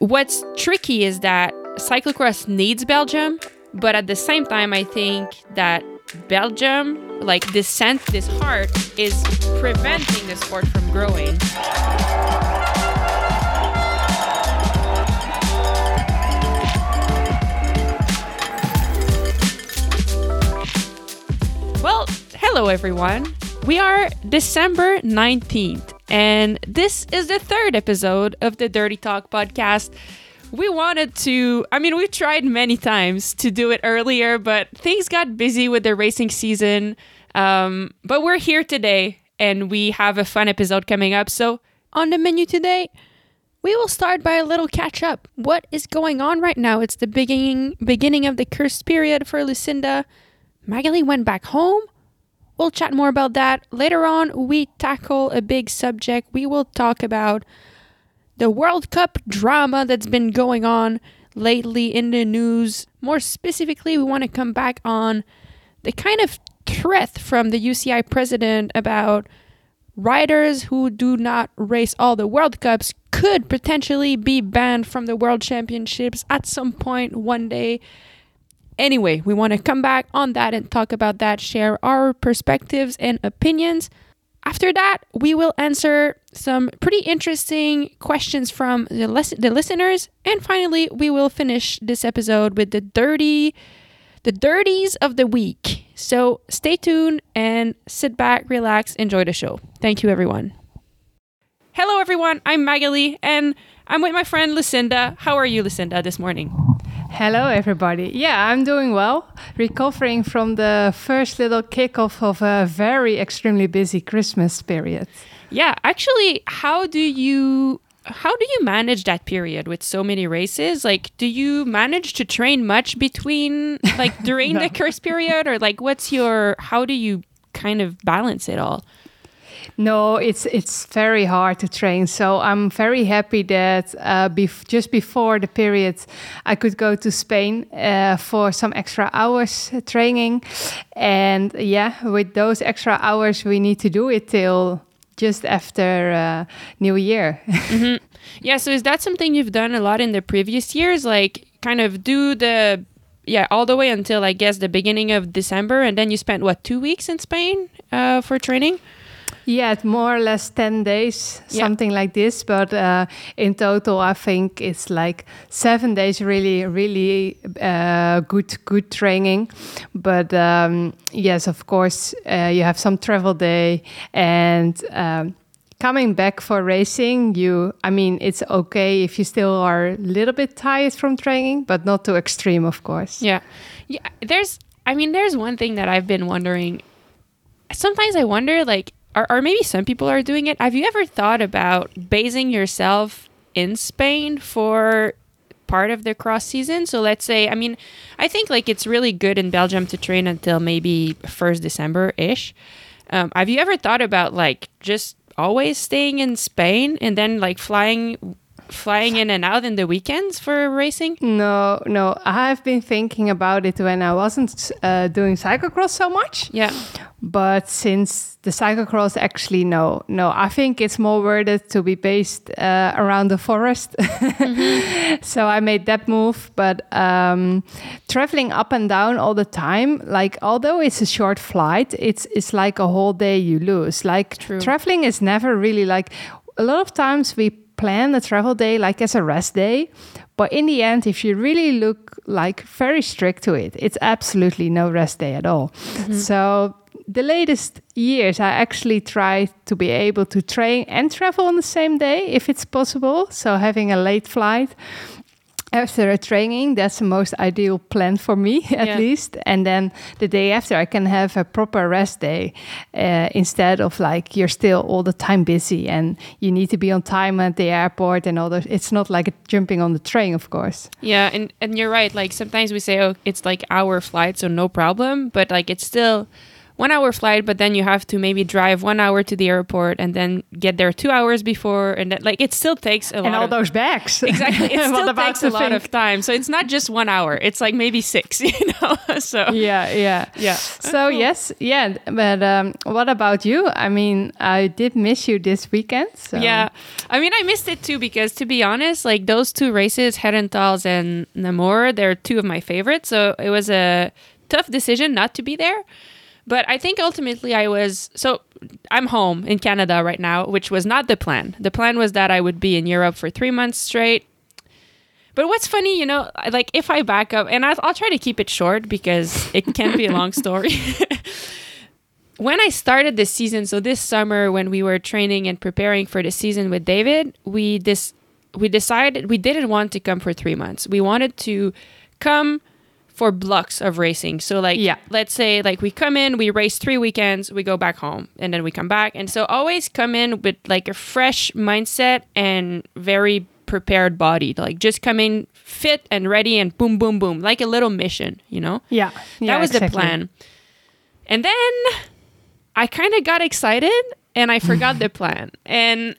What's tricky is that cyclocross needs Belgium, but at the same time, I think that Belgium, like this sense, this heart, is preventing the sport from growing. Well, hello everyone. We are December 19th, and this is the third episode of the Dirty Talk podcast. We wanted to, I mean, we tried many times to do it earlier, but things got busy with the racing season. Um, but we're here today, and we have a fun episode coming up. So, on the menu today, we will start by a little catch up. What is going on right now? It's the beginning beginning of the Kerst period for Lucinda. Maghalie went back home. We'll chat more about that. Later on, we tackle a big subject. We will talk about the World Cup drama that's been going on lately in the news. More specifically, we want to come back on the kind of threat from the UCI president about riders who do not race all the World Cups could potentially be banned from the World Championships at some point one day. Anyway, we want to come back on that and talk about that, share our perspectives and opinions. After that, we will answer some pretty interesting questions from the, lis- the listeners. And finally, we will finish this episode with the dirty the dirties of the week. So stay tuned and sit back, relax, enjoy the show. Thank you everyone. Hello everyone, I'm Maghalie and I'm with my friend Lucinda. How are you, Lucinda, this morning? Hello, everybody. Yeah, I'm doing well. Recovering from the first little kickoff of a very extremely busy Christmas period. Yeah, actually, how do you how do you manage that period with so many races? Like, do you manage to train much between like during No. the Kerst period, or like what's your how do you kind of balance it all? No, it's it's very hard to train. So I'm very happy that uh, bef- just before the period, I could go to Spain uh, for some extra hours training, and yeah, with those extra hours, we need to do it till just after uh, New Year. Yeah, so is that something you've done a lot in the previous years? Like, kind of do the yeah all the way until I guess the beginning of December, and then you spent what two weeks in Spain uh, for training? Yeah, more or less 10 days, Yeah. something like this. But uh, in total, I think it's like seven days really, really uh, good, good training. But um, yes, of course, uh, you have some travel day and um, coming back for racing. You, I mean, it's okay if you still are a little bit tired from training, but not too extreme, of course. Yeah. Yeah. There's, I mean, there's one thing that I've been wondering. Sometimes I wonder, like, or, or maybe some people are doing it. Have you ever thought about basing yourself in Spain for part of the cross season? So let's say, I mean, I think like it's really good in Belgium to train until maybe 1st December ish. Um, have you ever thought about like just always staying in Spain and then like flying flying in and out in the weekends for racing? No, no. I've been thinking about it when I wasn't uh, doing cyclocross so much. Yeah. But since the cyclocross, actually, no, no. I think it's more worth it to be based uh, around the forest. so I made that move. But um, traveling up and down all the time, like although it's a short flight, it's it's like a whole day you lose. Like True. traveling is never really like. A lot of times we plan the travel day like as a rest day. But in the end, if you really look like very strict to it, it's absolutely no rest day at all. Mm-hmm. So the latest years, I actually try to be able to train and travel on the same day if it's possible. So having a late flight after a training, that's the most ideal plan for me, at Yeah. least. And then the day after, I can have a proper rest day uh, instead of like you're still all the time busy and you need to be on time at the airport and all that. It's not like jumping on the train, of course. Yeah, and and you're right. Like sometimes we say, oh, it's like our flight, so no problem. But like it's still one hour flight, but then you have to maybe drive one hour to the airport and then get there two hours before, and then, like it still takes a and lot. all of, those bags. exactly, it still takes a lot thing? of time. So it's not just one hour; it's like maybe six. You know, so yeah, yeah, Yeah. So yes, yeah. But um, what about you? I mean, I did miss you this weekend. So. Yeah. I mean, I missed it too because, to be honest, like those two races, Herentals and Namur, they're two of my favorites. So it was a tough decision not to be there. But I think ultimately I was. So I'm home in Canada right now, which was not the plan. The plan was that I would be in Europe for three months straight. But what's funny, you know, like if I back up, and I'll, I'll try to keep it short because it can be a long story. when I started this season, so this summer when we were training and preparing for the season with David, we this we decided we didn't want to come for three months. We wanted to come for blocks of racing. So like Yeah. let's say like we come in, we race three weekends, we go back home, and then we come back. And so always come in with like a fresh mindset and very prepared body. Like just come in fit and ready and boom boom boom. Like a little mission, you know? yeah, yeah. that was the plan. And then I kind of got excited and I forgot the plan. And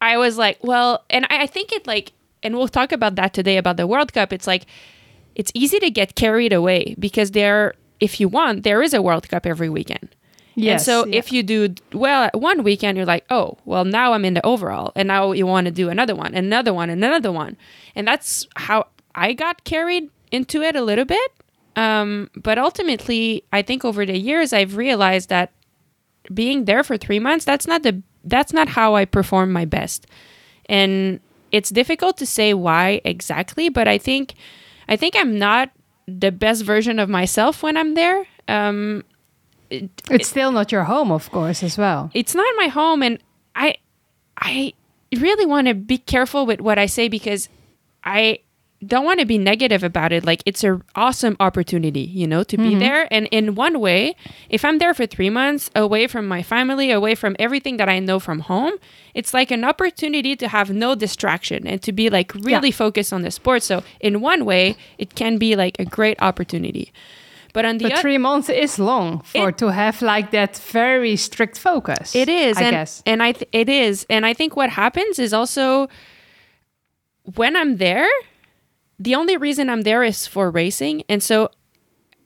I was like, well, and I, I think it like, and we'll talk about that today about the World Cup. It's like, it's easy to get carried away because there, if you want, there is a World Cup every weekend. Yes. and so yeah. if you do well at one weekend, you're like, oh, well, now I'm in the overall. And now you want to do another one, another one, and another one. And that's how I got carried into it a little bit. Um, but ultimately, I think over the years, I've realized that being there for three months, that's not the that's not how I perform my best. And it's difficult to say why exactly, but I think I think I'm not the best version of myself when I'm there. Um, it's still not your home, of course, as well. it's not my home and i i really want to be careful with what i say because i don't want to be negative about it like it's an awesome opportunity you know to be mm-hmm. there. And in one way if i'm there for three months away from my family away from everything that i know from home it's like an opportunity to have no distraction and to be like really focused on the sport. So in one way it can be like a great opportunity. But on the But other three months is long for It- to have like that very strict focus. It is, I and, guess. and I th- it is, and I think what happens is also when I'm there, the only reason I'm there is for racing, and so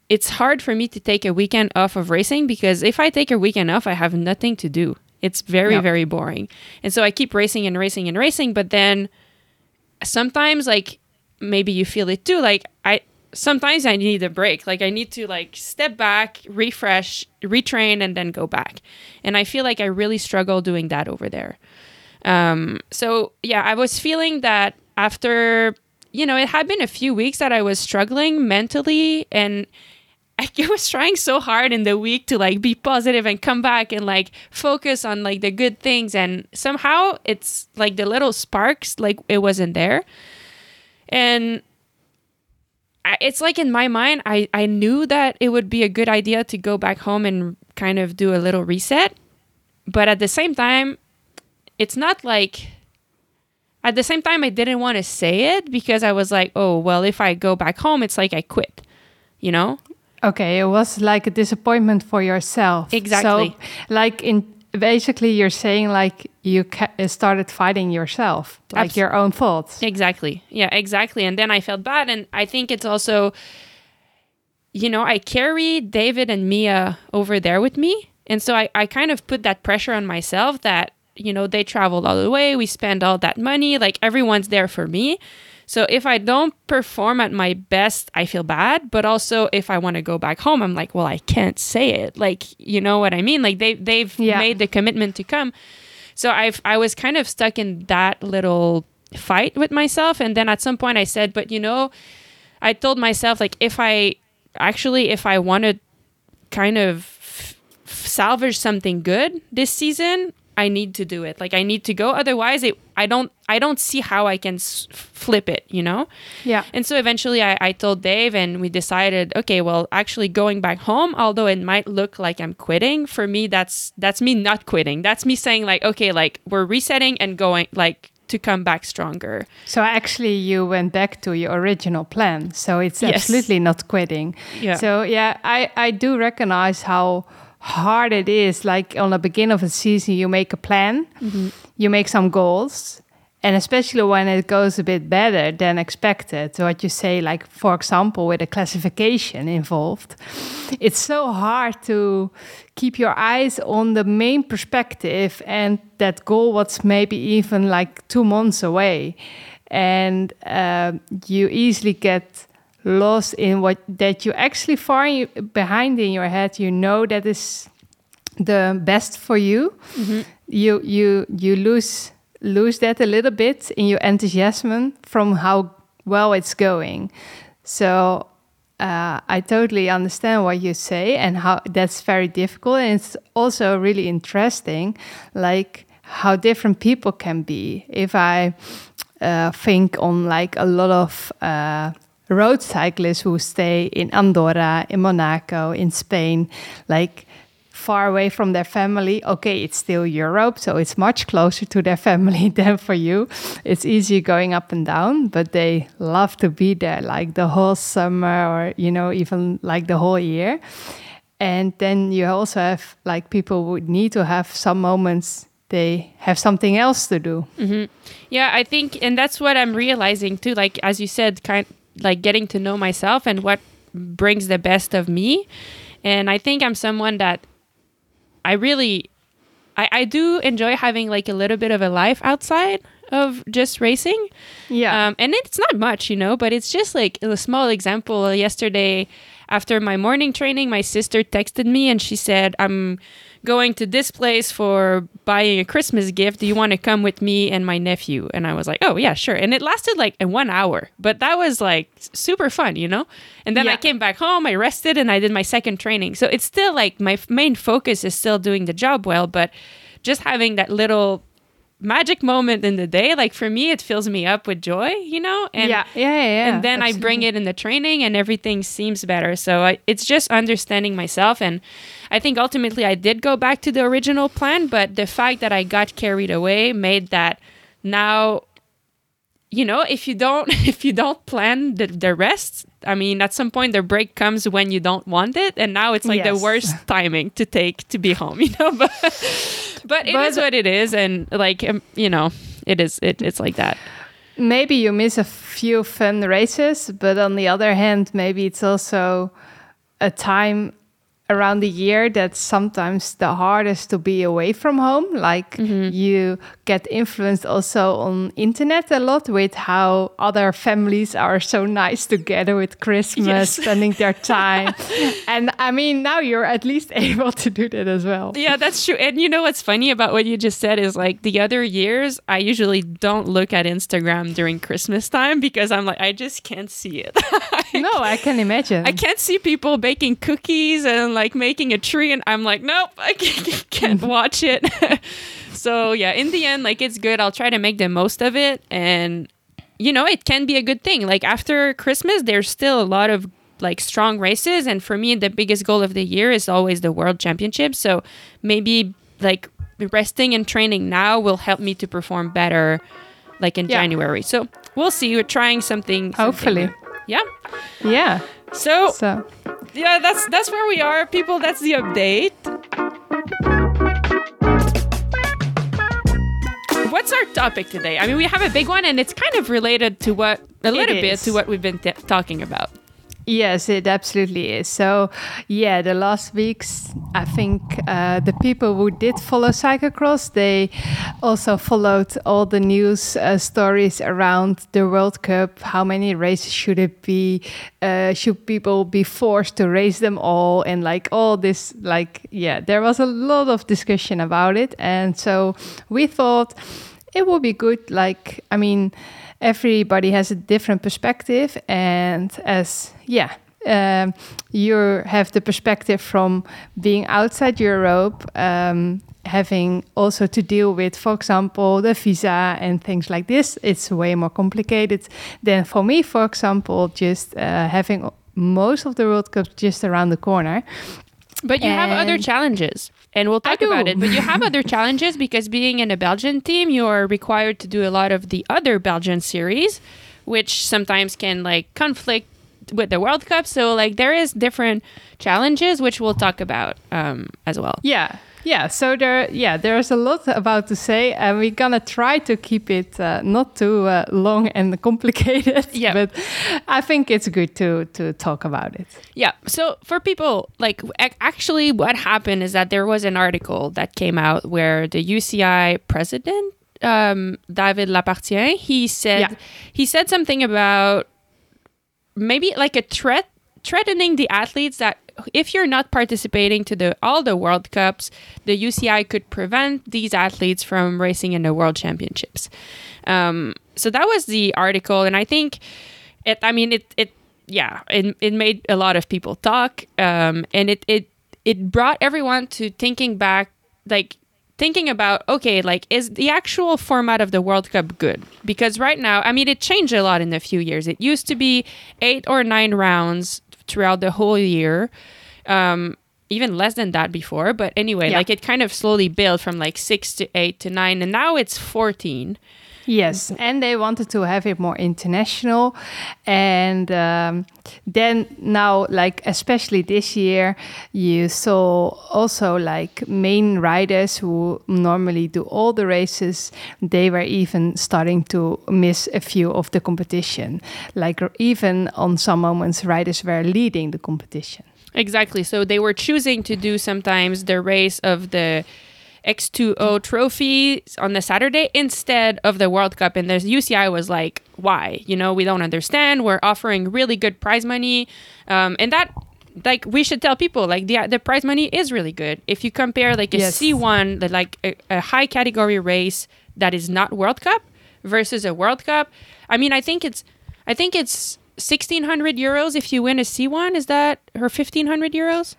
it's hard for me to take a weekend off of racing because if I take a weekend off, I have nothing to do. It's very Yep. very boring, and so I keep racing and racing and racing. But then sometimes, like maybe you feel it too, like I sometimes I need a break. Like I need to like step back, refresh, retrain, and then go back. And I feel like I really struggle doing that over there. Um, so yeah, I was feeling that after you know it had been a few weeks that I was struggling mentally and. I was trying so hard in the week to like be positive and come back and like focus on like the good things and somehow it's like the little sparks like it wasn't there and I, it's like in my mind I, I knew that it would be a good idea to go back home and kind of do a little reset but at the same time it's not like at the same time i didn't want to say it because i was like oh well if i go back home it's like i quit you know Okay, it was like a disappointment for yourself. Exactly. So, like in basically, you're saying like you ca- uh, started fighting yourself, like your own faults. Exactly. Yeah, exactly. And then I felt bad. And I think it's also, you know, I carry David and Mia over there with me. And so I, I kind of put that pressure on myself that, you know, they traveled all the way. We spend all that money. Like everyone's there for me. So if I don't perform at my best, I feel bad. But also if I want to go back home, I'm like, well, I can't say it. Like, you know what I mean? Like they, they've Yeah. made the commitment to come. So I've I was kind of stuck in that little fight with myself and then at some point I said, but you know, I told myself like if I actually if I want to kind of f- salvage something good this season, I need to do it. Like I need to go otherwise it I don't I don't see how I can s- flip it, you know? Yeah. And so eventually I, I told Dave and we decided, okay, well actually going back home, although it might look like I'm quitting, for me that's that's me not quitting. That's me saying like, okay, like we're resetting and going like to come back stronger. So actually, you went back to your original plan. So it's Yes. absolutely not quitting. Yeah. So yeah, I I do recognize how hard it is. Like on the beginning of a season, you make a plan, you make some goals, and especially when it goes a bit better than expected, what you say, like for example, with a classification involved, it's so hard to keep your eyes on the main perspective and that goal, what's maybe even like two months away, and uh, you easily get lost in what that you actually far behind in your head you know that is the best for you you you you lose lose that a little bit in your enthusiasm from how well it's going so uh, I totally understand what you say and how that's very difficult. And it's also really interesting, like how different people can be. If I uh, think on like a lot of uh, road cyclists who stay in Andorra, in Monaco, in Spain, like far away from their family. Okay, it's still Europe, so it's much closer to their family than for you. It's easy going up and down, but they love to be there like the whole summer or, you know, even like the whole year. And then you also have like people would need to have some moments they have something else to do. Mm-hmm. Yeah, I think, and that's what I'm realizing too. Like as you said, kind like getting to know myself and what brings the best of me. And I think I'm someone that I really, I, I do enjoy having like a little bit of a life outside of just racing. Yeah. Um, and it's not much, you know, but it's just like a small example. Yesterday, after my morning training, my sister texted me and she said, I'm going to this place for buying a Christmas gift. Do you want to come with me and my nephew? And I was like, oh, yeah, sure. And it lasted like one hour, but that was like super fun, you know? And then I came back home, I rested, and I did my second training. So it's still like my f- main focus is still doing the job well, but just having that little magic moment in the day like for me it fills me up with joy you know and yeah, yeah, yeah, yeah. and then I bring it in the training and everything seems better. So I, it's just understanding myself. And I think ultimately I did go back to the original plan, but the fact that I got carried away made that now, you know, if you don't, if you don't plan the, the rest, I mean, at some point the break comes when you don't want it. And now it's like the worst timing to take to be home, you know, but, but it is But- what it is. And like, um, you know, it is, it, it's like that. maybe you miss a few fun races, but on the other hand, maybe it's also a time around the year that's sometimes the hardest to be away from home like mm-hmm. you get influenced also on internet a lot with how other families are so nice together with christmas Yes. spending their time and i mean now you're at least able to do that as well Yeah, that's true. And you know what's funny about what you just said is like the other years, I usually don't look at Instagram during Christmas time because I'm like, I just can't see it. no i can imagine I can't see people baking cookies and like making a tree, and I'm like, nope, I can't, can't watch it. so yeah, in the end, like it's good. I'll try to make the most of it, and you know, it can be a good thing. Like after Christmas, there's still a lot of like strong races, and for me, the biggest goal of the year is always the World Championship. So maybe like resting and training now will help me to perform better, like in Yeah. January. So we'll see. We're trying something. something Hopefully. new. Yeah. yeah So so yeah, that's that's where we are, people. That's the update. What's our topic today? I mean, we have a big one, and it's kind of related to what a little bit to what we've been t- talking about. Yes, it absolutely is. So, yeah, the last weeks, I think uh, the people who did follow cyclocross, they also followed all the news uh, stories around the World Cup. How many races should it be? Uh, should people be forced to race them all? And like all this, like, yeah, there was a lot of discussion about it. And so we thought it would be good, like, I mean, everybody has a different perspective and as yeah um, you have the perspective from being outside europe um, having also to deal with for example the visa and things like this it's way more complicated than for me for example just uh, having most of the world cup just around the corner But you have other challenges, and we'll talk about it. But you have other challenges because being in a Belgian team, you are required to do a lot of the other Belgian series, which sometimes can like conflict with the World Cup. So like there is different challenges which we'll talk about um, as well. Yeah. Yeah, so there, yeah, there's a lot about to say, and we're gonna try to keep it uh, not too uh, long and complicated. Yeah. but I think it's good to to talk about it. Yeah. So for people, like actually, what happened is that there was an article that came out where the UCI president, um, David Lappartient, he said Yeah. he said something about maybe like a threat threatening the athletes that if you're not participating to the all the World Cups, the UCI could prevent these athletes from racing in the World Championships. Um, so that was the article, and I think it. I mean, it. It yeah, it, it made a lot of people talk, um, and it it it brought everyone to thinking back, like thinking about okay like is the actual format of the world cup good because right now i mean it changed a lot in a few years it used to be eight or nine rounds throughout the whole year um even less than that before but anyway Yeah. like it kind of slowly built from like six to eight to nine and now it's 14 Yes, and they wanted to have it more international, and um, then now, like especially this year, you saw also like main riders who normally do all the races. They were even starting to miss a few of the competition. Like even on some moments, riders were leading the competition. Exactly. So they were choosing to do sometimes the race of the X2O trophy on the Saturday instead of the World Cup. And the UCI was like, why? You know, we don't understand. We're offering really good prize money. Um, and that, like, we should tell people, like, the, the prize money is really good. If you compare, like, a Yes. C1, the, like, a, a high category race that is not World Cup versus a World Cup, I mean, I think it's, I think it's 1600 euros if you win a C1. Is that her 1500 euros?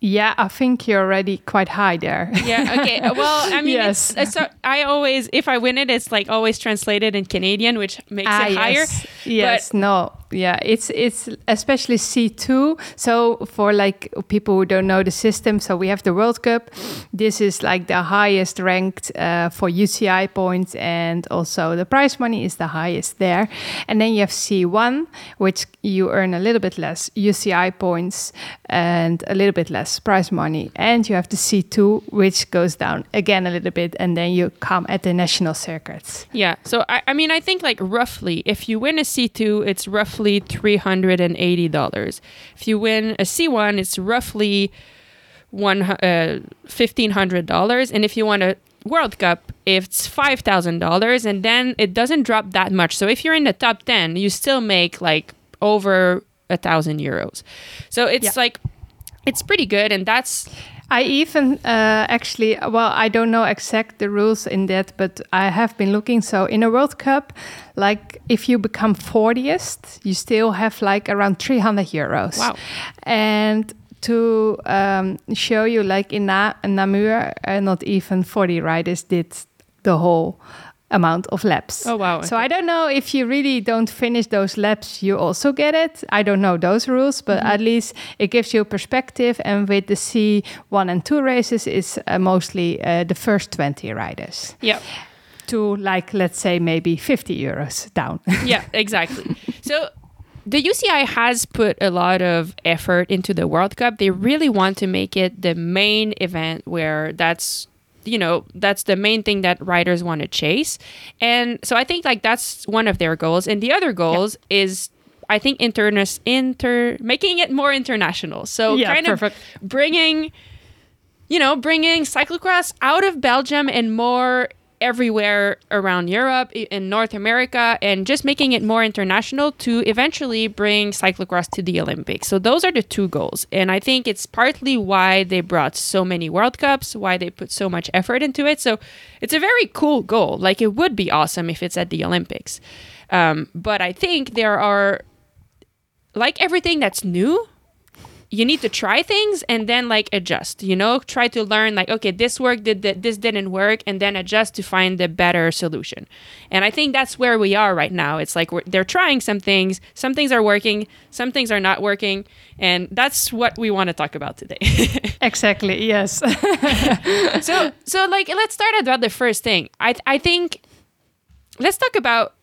Yeah, I think you're already quite high there. Yeah. Okay. Well, I mean, Yes. it's, so I always, if I win it, it's like always translated in Canadian, which makes Ah, it higher. Yes, yes no, yeah, it's it's especially C two. So for like people who don't know the system, so we have the World Cup. This is like the highest ranked uh, for UCI points, and also the prize money is the highest there. And then you have C one, which you earn a little bit less UCI points and a little bit less prize money, and you have the C two, which goes down again a little bit, and then you come at the national circuits. Yeah. So I, I mean, I think like roughly, if you win a C2, it's roughly $380. If you win a C1, it's roughly one uh, $1,500. And if you want a World Cup, it's $5,000. And then it doesn't drop that much. So if you're in the top 10, you still make like over a thousand euros. So it's Yeah. like, it's pretty good. And that's I even uh, actually, well, I don't know exact the rules in that, but I have been looking. So in a World Cup, like if you become 40th, you still have like around 300 euros. Wow. And to um, show you, like in Na- Namur, uh, not even 40 riders did the whole amount of laps. Oh, wow. So I don't know if you really don't finish those laps, you also get it. I don't know those rules, but Mm-hmm. at least it gives you perspective. And with the C1 and 2 races, is uh, mostly uh, the first 20 riders yeah. to like, let's say, maybe 50 euros down. yeah, exactly. So the UCI has put a lot of effort into the World Cup. They really want to make it the main event where that's you know that's the main thing that riders want to chase. And so i think like that's one of their goals. And the other goals is i think internet inter making it more international. So Yeah, kind perfect. of bringing you know, bringing cyclocross out of Belgium and more everywhere around Europe, in North America, and just making it more international to eventually bring cyclocross to the Olympics. So those are the two goals. And I think it's partly why they brought so many World Cups, why they put so much effort into it. So it's a very cool goal. Like it would be awesome if it's at the Olympics. Um, but I think there are, like everything that's new, you need to try things and then like adjust you know? Try to learn like okay this worked did th- this didn't work and then adjust to find the better solution. And i think that's where we are right now. It's like we're, they're trying some things. Some things are working some things are not working and that's what we want to talk about today. Exactly, yes. so so like let's start about the first thing. I i think let's talk about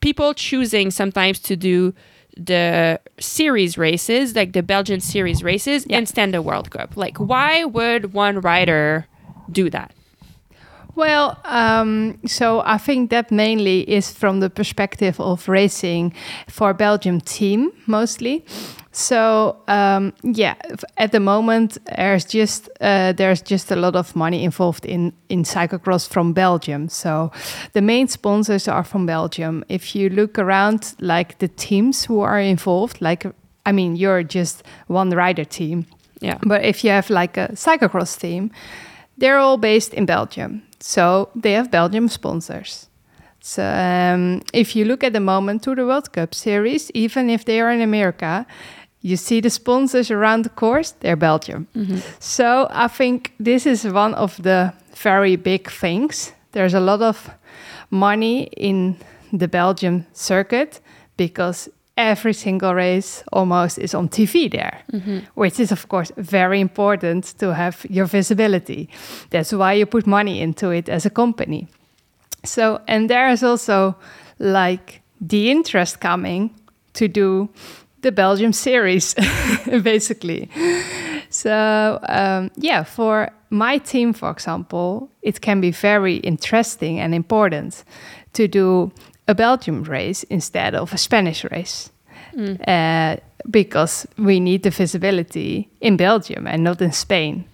people choosing sometimes to do the series races, like the Belgian series races, Yeah. stand the World Cup. Like, why would one rider do that? Well, um, so I think that mainly is from the perspective of racing for Belgium team mostly. So um, yeah, at the moment there's just uh, there's just a lot of money involved in in cyclocross from Belgium. So the main sponsors are from Belgium. If you look around, like the teams who are involved, like I mean, you're just one rider team. Yeah. But if you have like a cyclocross team, they're all based in Belgium. So they have Belgium sponsors. So um, if you look at the moment to the World Cup series, even if they are in America, you see the sponsors around the course, they're Belgium. So I think this is one of the very big things. There's a lot of money in the Belgium circuit because every single race almost is on TV there, which is, of course, very important to have your visibility. That's why you put money into it as a company. So, and there is also like the interest coming to do the Belgium series, basically. So, um, yeah, for my team, for example, it can be very interesting and important to do a Belgium race instead of a Spanish race. Uh, because we need the visibility in Belgium and not in Spain.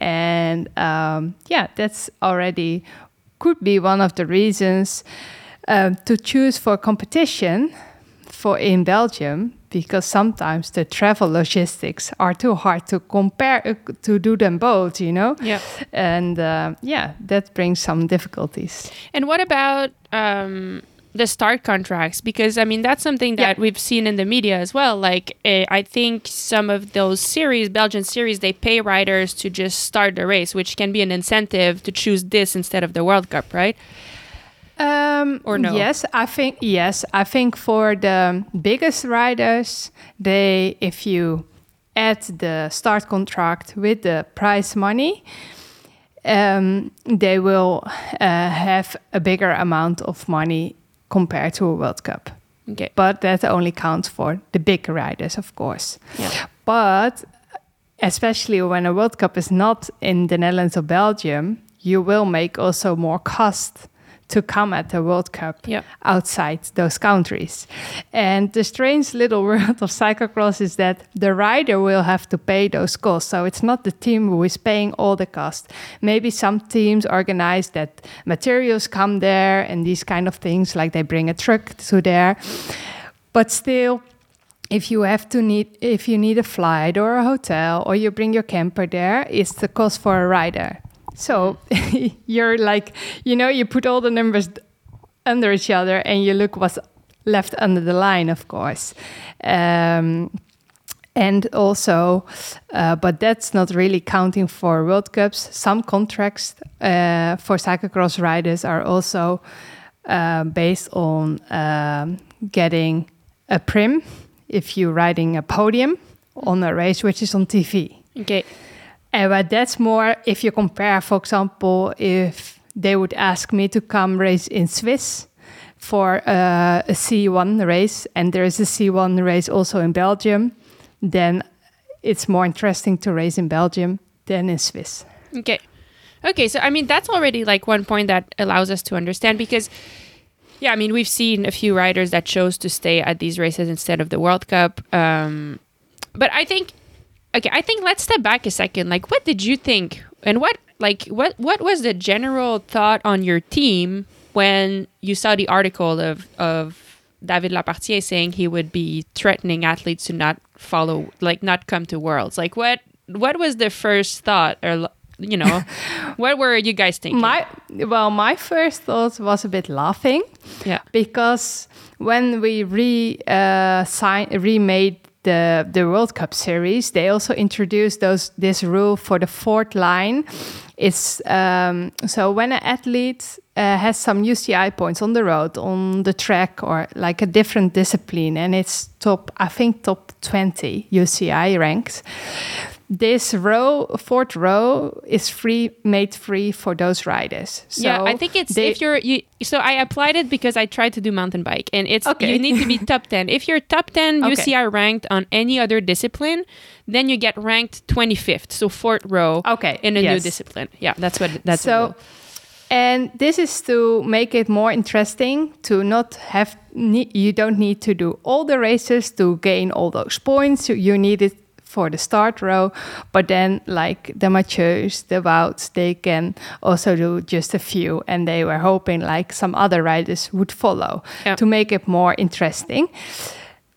And um, yeah, that's already could be one of the reasons um, to choose for competition for in Belgium because sometimes the travel logistics are too hard to compare uh, to do them both, you know. Yeah. And uh, yeah, that brings some difficulties. And what about um, the start contracts? Because I mean, that's something that Yeah. we've seen in the media as well. Like, uh, I think some of those series, Belgian series, they pay riders to just start the race, which can be an incentive to choose this instead of the World Cup, right? Um, Or no? Yes, I think yes. I think for the biggest riders, they if you add the start contract with the prize money, um, they will uh, have a bigger amount of money compared to a World Cup. Okay. But that only counts for the big riders, of course. Yeah. But especially when a World Cup is not in the Netherlands or Belgium, you will make also more cost to come at the World Cup Yeah. outside those countries. And the strange little world of cyclocross is that the rider will have to pay those costs. So it's not the team who is paying all the cost. Maybe some teams organize that materials come there and these kind of things, like they bring a truck to there. But still, if you have to need if you need a flight or a hotel or you bring your camper there it's the cost for a rider so you're like you know you put all the numbers under each other and you look what's left under the line of course um, and also uh, but that's not really counting for world cups some contracts uh, for cyclocross riders are also uh, based on um, getting a prim if you're riding a podium on a race which is on TV. Okay. And but that's more if you compare, for example, if they would ask me to come race in Swiss for a C1 race, and there is a C1 race also in Belgium, then it's more interesting to race in Belgium than in Swiss. Okay. Okay, so I mean that's already like one point that allows us to understand because yeah, I mean we've seen a few riders that chose to stay at these races instead of the World Cup. Um but I think okay, I think let's step back a second. Like what did you think and what like what what was the general thought on your team when you saw the article of of David Lappartient saying he would be threatening athletes to not follow like not come to worlds. Like what what was the first thought or you know what were you guys thinking My well, my first thought was a bit laughing. yeah because when we re uh, sign, remade the the World Cup series, they also introduced those this rule for the fourth line. It's um, so when an athlete uh, has some UCI points on the road, on the track, or like a different discipline, and it's top, I think top twenty UCI ranked. This row, fourth row, is free, made free for those riders. So yeah, I think it's they- if you're you. So I applied it because I tried to do mountain bike, and it's Okay. you need to be top ten. If you're top ten Okay. UCI ranked on any other discipline, then you get ranked twenty fifth, so fourth row. Okay, in a new discipline. Yeah, that's what that's so. And this is to make it more interesting to not have, ne- you don't need to do all the races to gain all those points. You need it for the start row, but then, like the Mathieus, the Wouts, they can also do just a few. And they were hoping, like, some other riders would follow Yeah. to make it more interesting.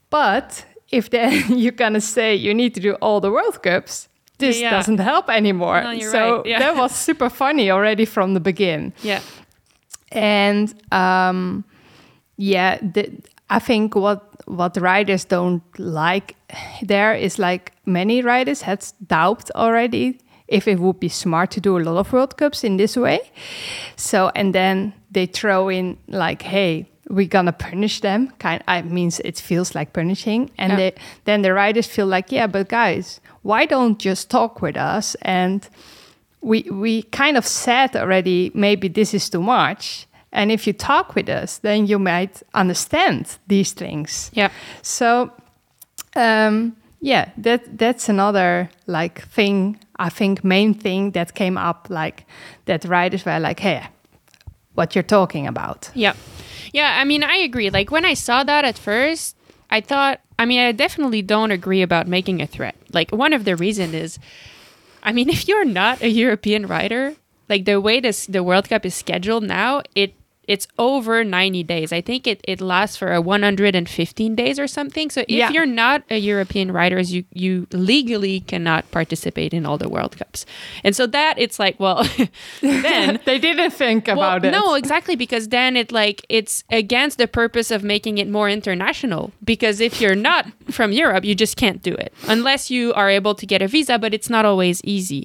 But if then you're gonna say you need to do all the World Cups, this Yeah. doesn't help anymore. No, so right. Yeah. that was super funny already from the begin. Yeah, And um, yeah, the, I think what what riders don't like there is like many riders had doubt already if it would be smart to do a lot of World Cups in this way. So and then they throw in like, hey, we're gonna punish them. Kind, I means it feels like punishing, and Yeah. they, then the riders feel like, yeah, but guys, why don't just talk with us and we we kind of said already maybe this is too much and if you talk with us then you might understand these things yeah, so um yeah that that's another like thing i think main thing that came up like that riders were like hey what you're talking about yeah, yeah. I mean, I agree. Like when I saw that at first, I thought. I mean, I definitely don't agree about making a threat. Like one of the reason is, I mean, if you're not a European rider, like the way this the World Cup is scheduled now, it it's over 90 days. I think it, it lasts for a 115 days or something. So if Yeah. you're not a European rider, you you legally cannot participate in all the World Cups. And so that it's like, well, then they didn't think about well, it No, exactly, because then it like it's against the purpose of making it more international. Because if you're not from Europe, you just can't do it unless you are able to get a visa, but it's not always easy.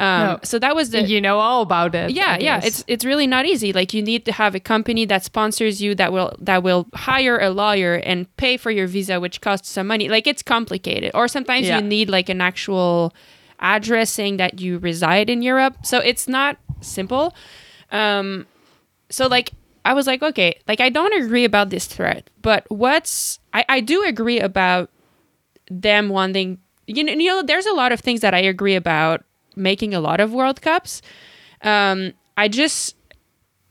Um, No. So that was the you know all about it yeah yeah it's it's really not easy. Like you need to have a company that sponsors you that will that will hire a lawyer and pay for your visa which costs some money. Like it's complicated. Or sometimes Yeah. you need like an actual address saying that you reside in europe. So it's not simple. Um so like i was like okay like i don't agree about this threat but what's i, I do agree about them wanting you know, you know there's a lot of things that i agree about making a lot of world cups um i just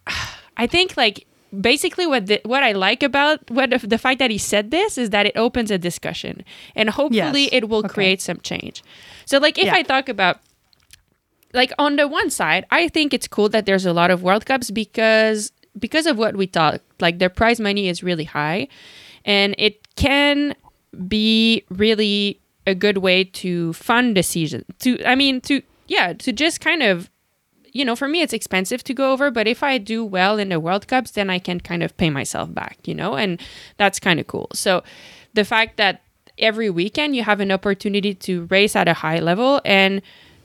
i think like basically what the, what i like about what the fact that he said this is that it opens a discussion and hopefully Yes. it will Okay. create some change so like if Yeah. i talk about like on the one side i think it's cool that there's a lot of world cups because because of what we talked, like the prize money is really high and it can be really a good way to fund the season to i mean to yeah to just kind of you know for me it's expensive to go over but if i do well in the world cups then i can kind of pay myself back you know and that's kind of cool. So the fact that every weekend you have an opportunity to race at a high level and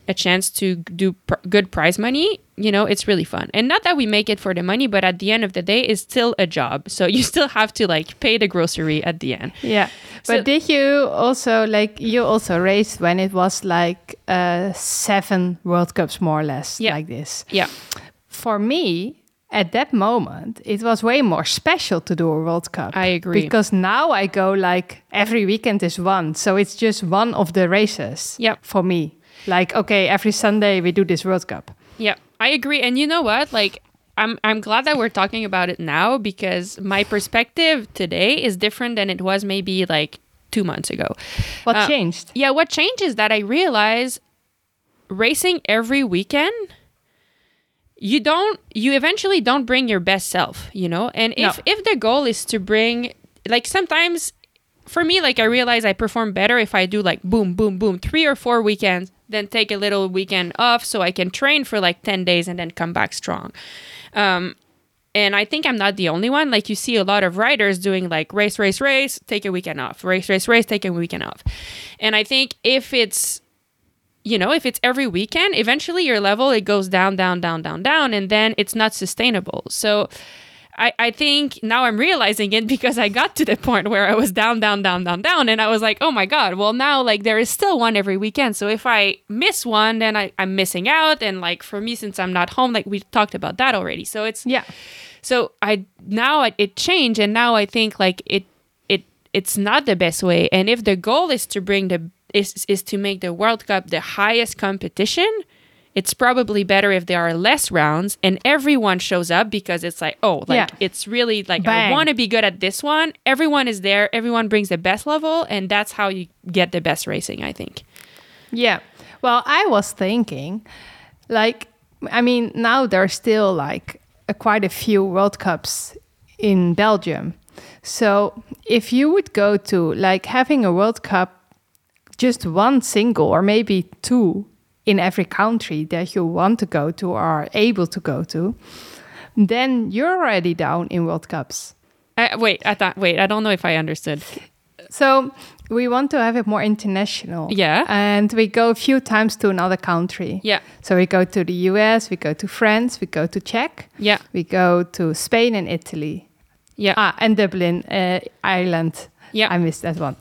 a chance to do pr- good prize money you know it's really fun and not that we make it for the money but at the end of the day it's still a job so you still have to like pay the grocery at the end Yeah. But did you also like you also raced when it was like uh seven World Cups more or less Yeah. like this? yeah For me, at that moment, it was way more special to do a World Cup. I agree. Because now I go like every weekend is one. So it's just one of the races Yep. for me. Like, okay, every Sunday we do this World Cup. Yeah, I agree. And you know what? Like, I'm I'm glad that we're talking about it now because my perspective today is different than it was maybe like two months ago. What Uh, changed? Yeah, what changed is that I realize racing every weekend, you don't you eventually don't bring your best self, you know? And if No. if the goal is to bring like sometimes for me, like I realize I perform better if I do like boom, boom, boom, three or four weekends, then take a little weekend off so I can train for like 10 days and then come back strong. Um, and I think I'm not the only one. Like you see a lot of riders doing like race, race, race, take a weekend off, race, race, race, take a weekend off. And I think if it's, you know, if it's every weekend, eventually your level it goes down, down, down, down, down, and then it's not sustainable. So I, I think now I'm realizing it because I got to the point where I was down, down, down, down, down. And I was like, oh my God, well, now like there is still one every weekend. So if I miss one, then I, I'm missing out. And like for me, since I'm not home, like we talked about that already. So it's, Yeah. so I now it, it changed. And now I think like it, it, it's not the best way. And if the goal is to bring the, is, is to make the World Cup the highest competition, it's probably better if there are less rounds and everyone shows up because it's like, oh, like Yeah. it's really like Bang. I want to be good at this one. Everyone is there, everyone brings the best level, and that's how you get the best racing, I think. Yeah. Well, I was thinking, like, I mean, now there's still like a, quite a few World Cups in Belgium. So if you would go to like having a World Cup, just one single or maybe two in every country that you want to go to or are able to go to, then you're already down in World Cups. I, wait, I thought, wait, I don't know if I understood. So we want to have it more international. Yeah. And we go a few times to another country. Yeah, So we go to the US, we go to France, we go to Czech, yeah, we go to Spain and Italy. yeah, Ah, and Dublin, uh, Ireland. Yeah. I missed that one.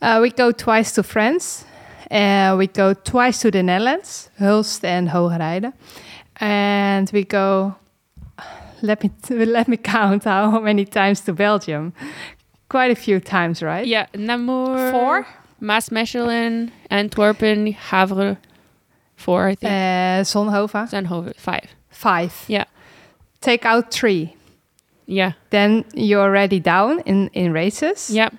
Uh, we go twice to France. Uh, we go twice to the Netherlands, Hulst and Hoogerheide. And we go, let me, let me count how many times to Belgium. Quite a few times, right? yeah. Namur, Four? Maasmechelen, Antwerpen, Gavere, four, I think. Uh, Zonhoven, Zandhoven, five. five. Yeah, Take out three. yeah, Then you're already down in, in races. yeah,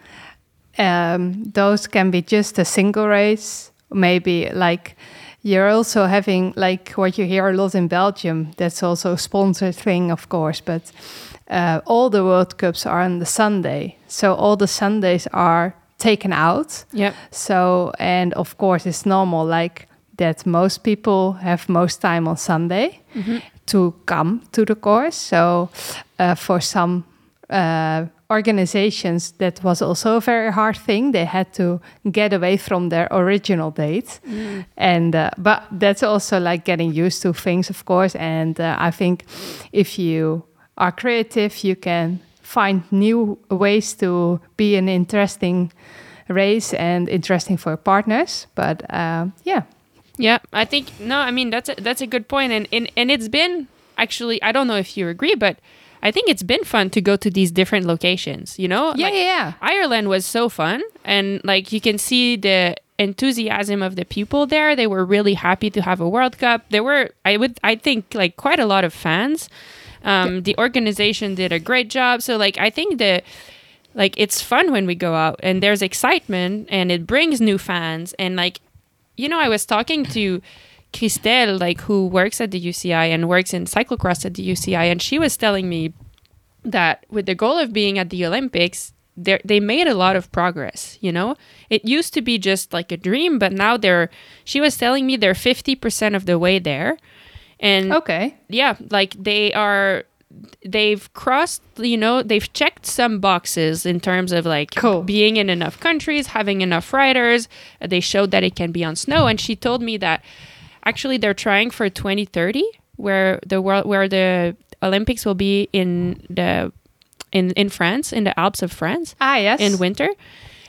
um, those can be just a single race maybe like you're also having like what you hear a lot in belgium that's also a sponsored thing of course but uh, all the world cups are on the sunday. So all the sundays are taken out. Yeah, so and of course it's normal like that most people have most time on sunday to come to the course. So uh, for some uh, organizations that was also a very hard thing. They had to get away from their original date and uh, but that's also like getting used to things of course. And uh, i think if you are creative you can find new ways to be an interesting race and interesting for partners. But uh, yeah. Yeah, I think no. I mean that's a, that's a good point, and, and and it's been actually. I don't know if you agree, but I think it's been fun to go to these different locations. You know, yeah Like, yeah, yeah Ireland was so fun, and like you can see the enthusiasm of the people there. They were really happy to have a World Cup. There were, I would, I think, like quite a lot of fans. Um, The organization did a great job. So like I think the like it's fun when we go out and there's excitement and it brings new fans and like you know I was talking to Christelle like who works at the UCI and works in cyclocross at the UCI and she was telling me that with the goal of being at the Olympics they they made a lot of progress you know? It used to be just like a dream but now they're she was telling me they're 50% of the way there. And okay. yeah like they are they've crossed you know they've checked some boxes in terms of like Cool. being in enough countries having enough riders. They showed that it can be on snow and she told me that actually they're trying for 2030 where the world where the olympics will be in the in in france in the alps of france ah yes in winter.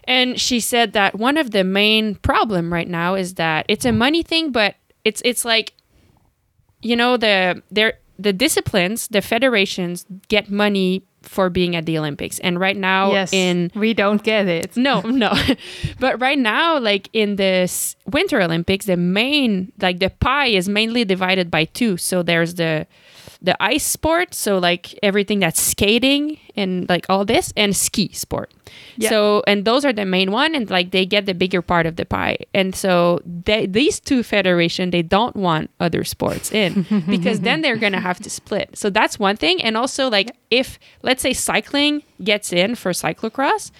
And she said that one of the main problem right now is that it's a money thing, but it's it's like you know the there the disciplines, the federations get money for being at the Olympics. And right now yes in we don't get it no, no. but right now, like in the s- Winter Olympics, the main, like the pie is mainly divided by two. So there's the the ice sport, so like everything that's skating and like all this, and ski sport. Yeah. So and those are the main one, and like they get the bigger part of the pie. And so they, these two federation, they don't want other sports in because then they're gonna have to split. So that's one thing. And also like if let's say cycling gets in for cyclocross,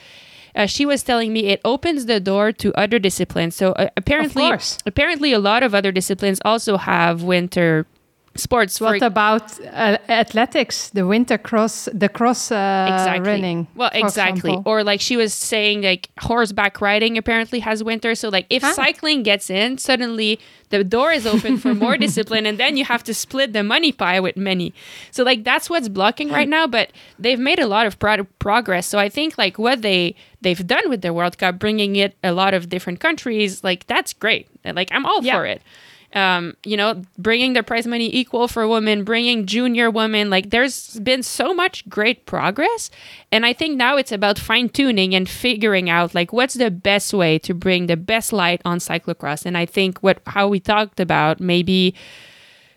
uh, she was telling me it opens the door to other disciplines. So uh, apparently, apparently, a lot of other disciplines also have winter sports. What about uh, athletics? The winter cross, the cross uh, exactly. running. Well, exactly. example. Or like she was saying, like horseback riding apparently has winter. So like if Ah. cycling gets in, suddenly the door is open for more discipline, and then you have to split the money pie with many. So like that's what's blocking right now. But they've made a lot of pro- progress. So I think like what they they've done with the World Cup, bringing it a lot of different countries, like that's great. Like I'm all Yeah. for it um, you know, bringing the prize money equal for women, bringing junior women. Like, there's been so much great progress. And I think now it's about fine tuning and figuring out, like, what's the best way to bring the best light on cyclocross. And I think what, how we talked about, maybe,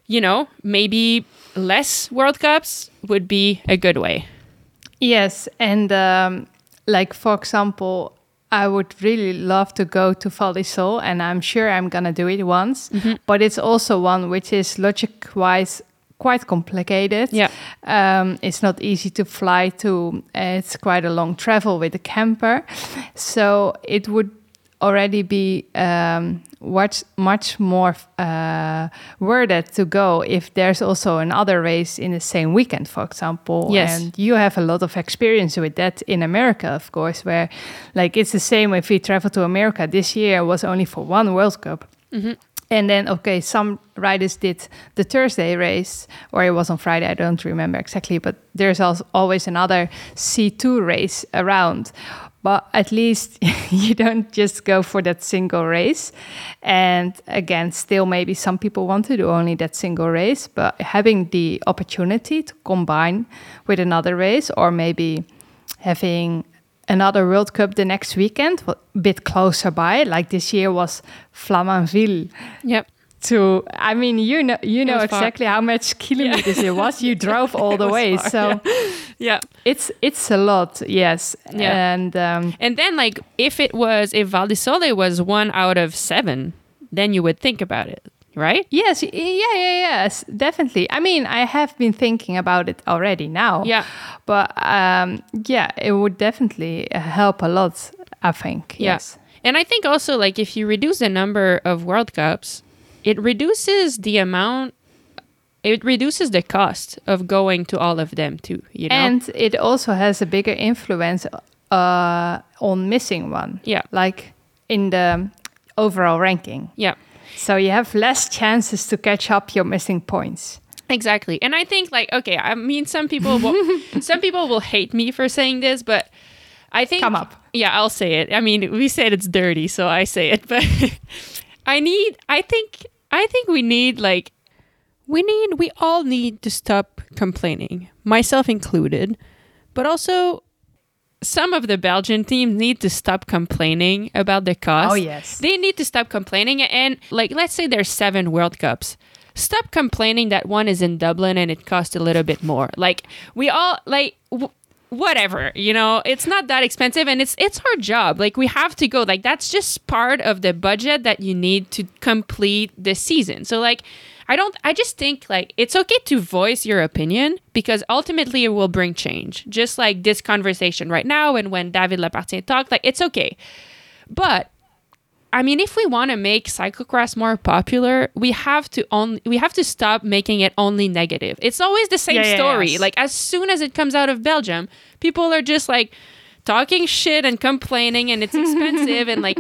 you know, maybe less World Cups would be a good way. Yes, and um, like for example, I would really love to go to Val di and I'm sure I'm gonna do it once. Mm-hmm. But it's also one which is logic-wise quite complicated. Yeah. um, it's not easy to fly to. Uh, it's quite a long travel with a camper, so it would already be um, much much more uh, it to go if there's also another race in the same weekend, for example. Yes. And you have a lot of experience with that in America, of course, where like it's the same if we travel to America. This year was only for one World Cup. And then, okay, some riders did the Thursday race, or it was on Friday, I don't remember exactly, but there's always another C2 race around. But at least you don't just go for that single race. And again, still, maybe some people want to do only that single race, but having the opportunity to combine with another race, or maybe having another World Cup the next weekend, a bit closer by, like this year was Flamanville Yep. To I mean you know you know was far. exactly how much kilometers it was. You drove all the way. far, so Yeah. it's it's a lot, yes. Yeah. And um And then, like, if it was, if Val di Sole was one out of seven, then you would think about it, right? yes, yeah, yeah, yes, definitely. I mean, I have been thinking about it already now. Yeah. But um yeah, it would definitely help a lot, I think. Yeah. Yes. And I think also like if you reduce the number of World Cups, it reduces the amount it reduces the cost of going to all of them too, you know. And it also has a bigger influence uh, on missing one. Yeah. Like in the overall ranking. yeah. So you have less chances to catch up your missing points. Exactly. And I think like okay, I mean some people will some people will hate me for saying this, but I think Come up. Yeah, I'll say it. I mean, we said it's dirty, so I say it, but I need I think I think we need like we need we all need to stop complaining, myself included, but also some of the Belgian teams need to stop complaining about the cost. Oh, yes. They need to stop complaining and like let's say there's 7 World Cups. Stop complaining that one is in Dublin and it costs a little bit more. Like we all like w- whatever, you know, it's not that expensive and it's it's our job. Like we have to go. Like that's just part of the budget that you need to complete the season. So like I don't I just think like it's okay to voice your opinion because ultimately it will bring change. Just like this conversation right now and when David Lappartient talked, like it's okay. But I mean, if we want to make cyclocross more popular, we have to only we have to stop making it only negative. It's always the same Yeah, yeah, story. yes. Like as soon as it comes out of Belgium, people are just like talking shit and complaining, and it's expensive and like.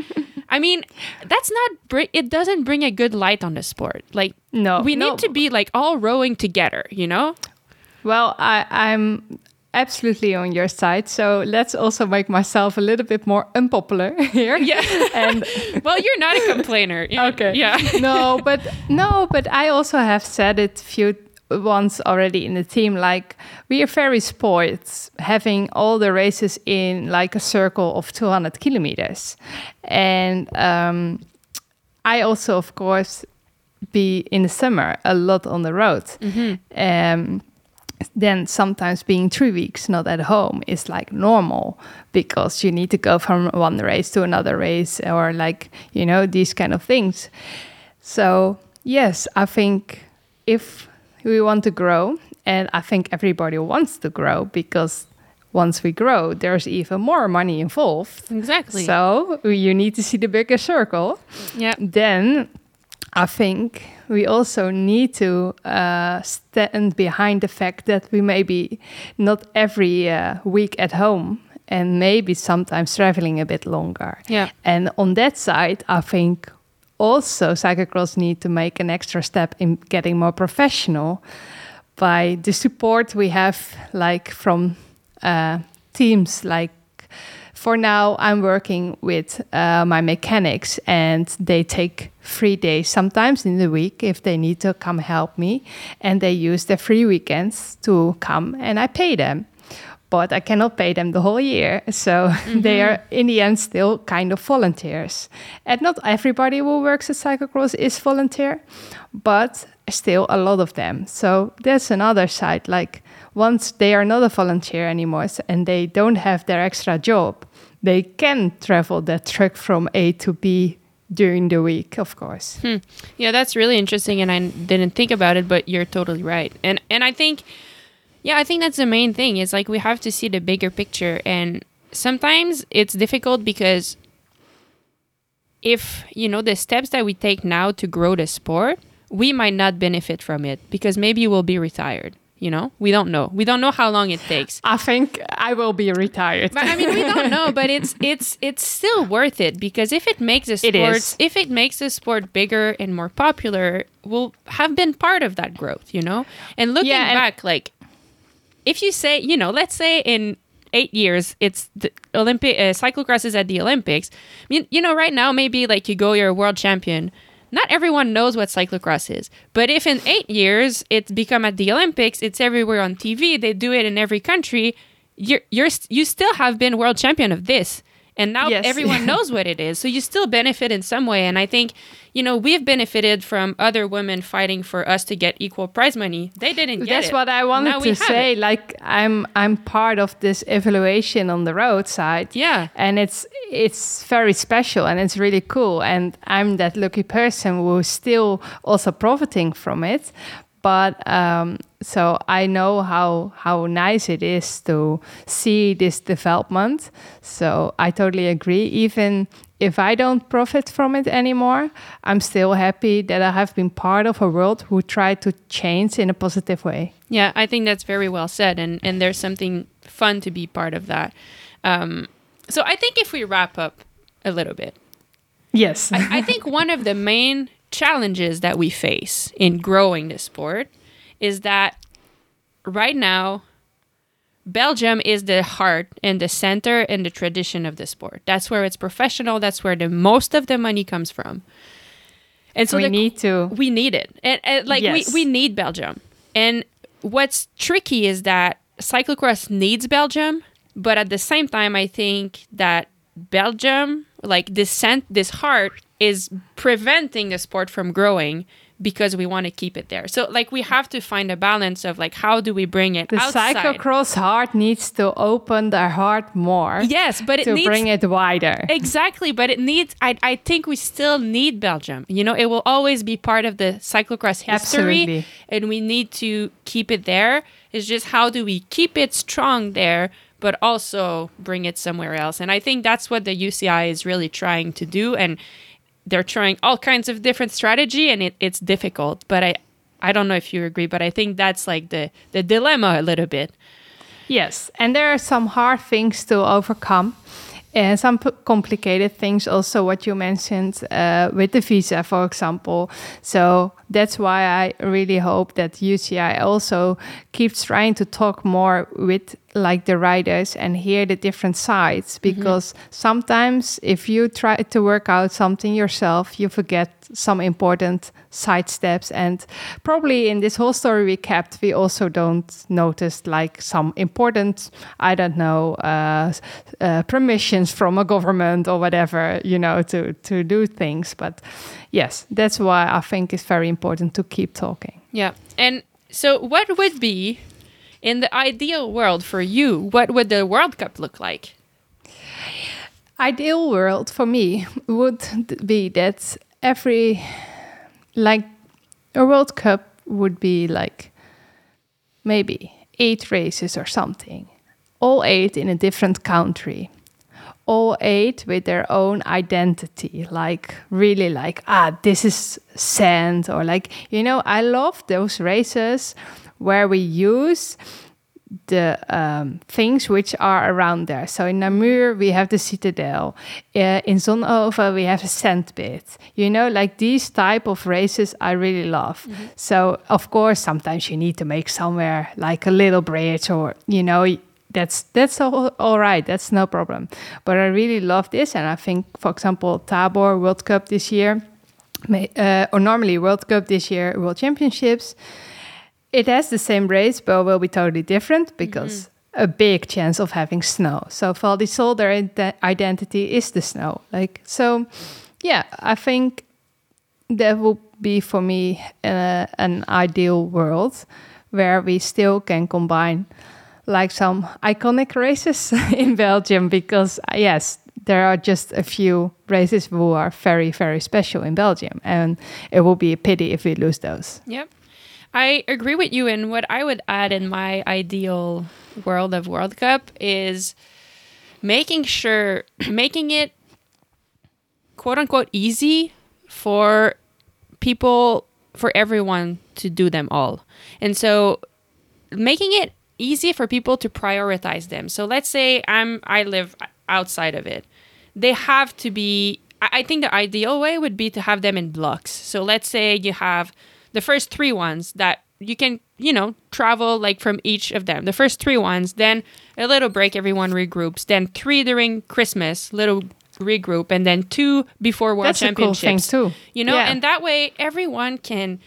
I mean, that's not. Br- it doesn't bring a good light on the sport. Like, No, we no. need to be like all rowing together. You know? Well, I, I'm absolutely on your side. So let's also make myself a little bit more unpopular here. Yeah. And well, you're not a complainer. You're- okay. Yeah. no, but no, but I also have said it few once already in the team. Like we are very spoiled having all the races in like a circle of 200 kilometers, and um, I also, of course, be in the summer a lot on the road. Um, then sometimes being three weeks not at home is like normal because you need to go from one race to another race or like you know these kind of things so yes i think if we want to grow and i think everybody wants to grow because once we grow there's even more money involved Exactly. so you need to see the bigger circle yeah. then I think we also need to uh, stand behind the fact that we may be not every uh, week at home and maybe sometimes traveling a bit longer. Yeah. And on that side, I think also cyclocross need to make an extra step in getting more professional by the support we have, like from uh, teams like for now, I'm working with uh, my mechanics, and they take three days sometimes in the week if they need to come help me, and they use their free weekends to come, and I pay them. But I cannot pay them the whole year, so they are in the end still kind of volunteers. And not everybody who works at cyclocross is volunteer, but still a lot of them. So there's another side, like once they are not a volunteer anymore and they don't have their extra job, they can travel that truck from A to B during the week, of course. Hmm. Yeah, that's really interesting, and I didn't think about it, but you're totally right. And and I think, yeah, I think that's the main thing. Is like we have to see the bigger picture, and sometimes it's difficult because if you know the steps that we take now to grow the sport, we might not benefit from it because maybe we'll be retired. You know, we don't know. We don't know how long it takes. I think I will be retired. But I mean, we don't know, but it's it's it's still worth it because if it makes the sport, if it makes the sport bigger and more popular, we'll have been part of that growth, you know. And looking Yeah, and- back, like if you say, you know, let's say in eight years, it's the Olympic uh, cyclocross is at the Olympics. I mean, you know, right now maybe like you go, you're a world champion. Not everyone knows what cyclocross is, but if in eight years it's become at the Olympics, it's everywhere on TV. They do it in every country. You're you're you still have been world champion of this, and now Yes. everyone knows what it is. So you still benefit in some way. And I think you know we've benefited from other women fighting for us to get equal prize money. They didn't get That's it. what I wanted Now to say. it. Like I'm I'm part of this evaluation on the roadside. Yeah. And it's it's very special and it's really cool. And I'm that lucky person who's still also profiting from it. But um, so I know how how nice it is to see this development. So I totally agree. Even if I don't profit from it anymore, I'm still happy that I have been part of a world who tried to change in a positive way. Yeah, I think that's very well said, and and there's something fun to be part of that. Um, so I think if we wrap up a little bit, Yes. I, I think one of the main challenges that we face in growing the sport is that right now Belgium is the heart and the center and the tradition of the sport. That's where it's professional. That's where the most of the money comes from. And so we the need to. we need it and, and like Yes. we, we need belgium and what's tricky is that cyclocross needs belgium but at the same time i think that belgium like this cent this heart is preventing the sport from growing because we want to keep it there so like we have to find a balance of like how do we bring it The outside cyclocross heart needs to open their heart more yes but it to needs bring it wider. Exactly, but it needs. I, I think we still need Belgium. You know, it will always be part of the cyclocross history, Absolutely. and we need to keep it there. It's just how do we keep it strong there, but also bring it somewhere else? And I think that's what the UCI is really trying to do, and they're trying all kinds of different strategy, and it, it's difficult. But I, I don't know if you agree, but I think that's like the the dilemma a little bit. Yes, and there are some hard things to overcome. And some p- complicated things, also what you mentioned uh, with the visa, for example. So that's why I really hope that UCI also keeps trying to talk more with like the riders and hear the different sides. Because sometimes if you try to work out something yourself you forget some important side steps. And probably in this whole story we kept we also don't notice like some important i don't know uh, uh, permissions from a government or whatever you know to to do things. But yes that's why i think it's very important to keep talking Yeah. And so, what would be in the ideal world for you? What would the World Cup look like? ideal world for me would be that every like a world cup would be like maybe eight races or something all eight in a different country all eight with their own identity. Like really, like ah, this is sand, or like you know, I love those races where we use the um, things which are around there. So in Namur we have the citadel. Uh, in Zonhoven we have a sandpit. You know, like these type of races I really love. Mm -hmm. So of course sometimes you need to make somewhere like a little bridge or you know that's that's all, all right. That's no problem. But I really love this, and I think, for example, Tabor World Cup this year, uh, or normally World Cup this year, World Championships it has the same race, but will be totally different because mm-hmm. a big chance of having snow. So Val di Sole, their identity is the snow. Like so, yeah, I think that will be for me uh, an ideal world where we still can combine like some iconic races in Belgium because yes there are just a few races who are very very special in Belgium and it will be a pity if we lose those. Yep. I agree with you. And what I would add in my ideal world of World Cup is making sure, making it quote unquote easy for people, for everyone to do them all. And so making it easy for people to prioritize them. So let's say I'm I live outside of it. They have to be I think the ideal way would be to have them in blocks. So let's say you have the first three ones that you can, you know, travel like from each of them. The first three ones, then a little break, everyone regroups. Then three during Christmas, little regroup, and then two before World That's Championships. A cool thing too. You know, yeah. and that way everyone can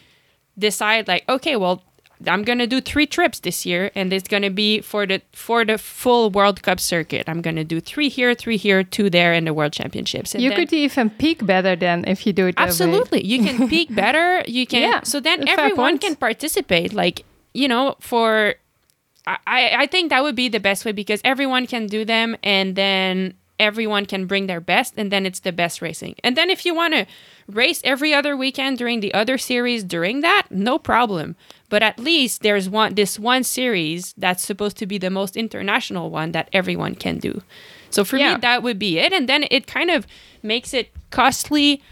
decide like, okay, well, I'm gonna do three trips this year, and it's gonna be for the for the full World Cup circuit. I'm gonna do three here, three here, two there, and the World Championships. And you could even peak better than if you do it. Absolutely, you can peak better. You can. Yeah, so then everyone can participate. Like you know, for I I think that would be the best way because everyone can do them, and then everyone can bring their best, and then it's the best racing. And then if you want to race every other weekend during the other series during that, no problem. But at least there's one this one series that's supposed to be the most international one that everyone can do. So for yeah. me that would be it and then it kind of makes it costly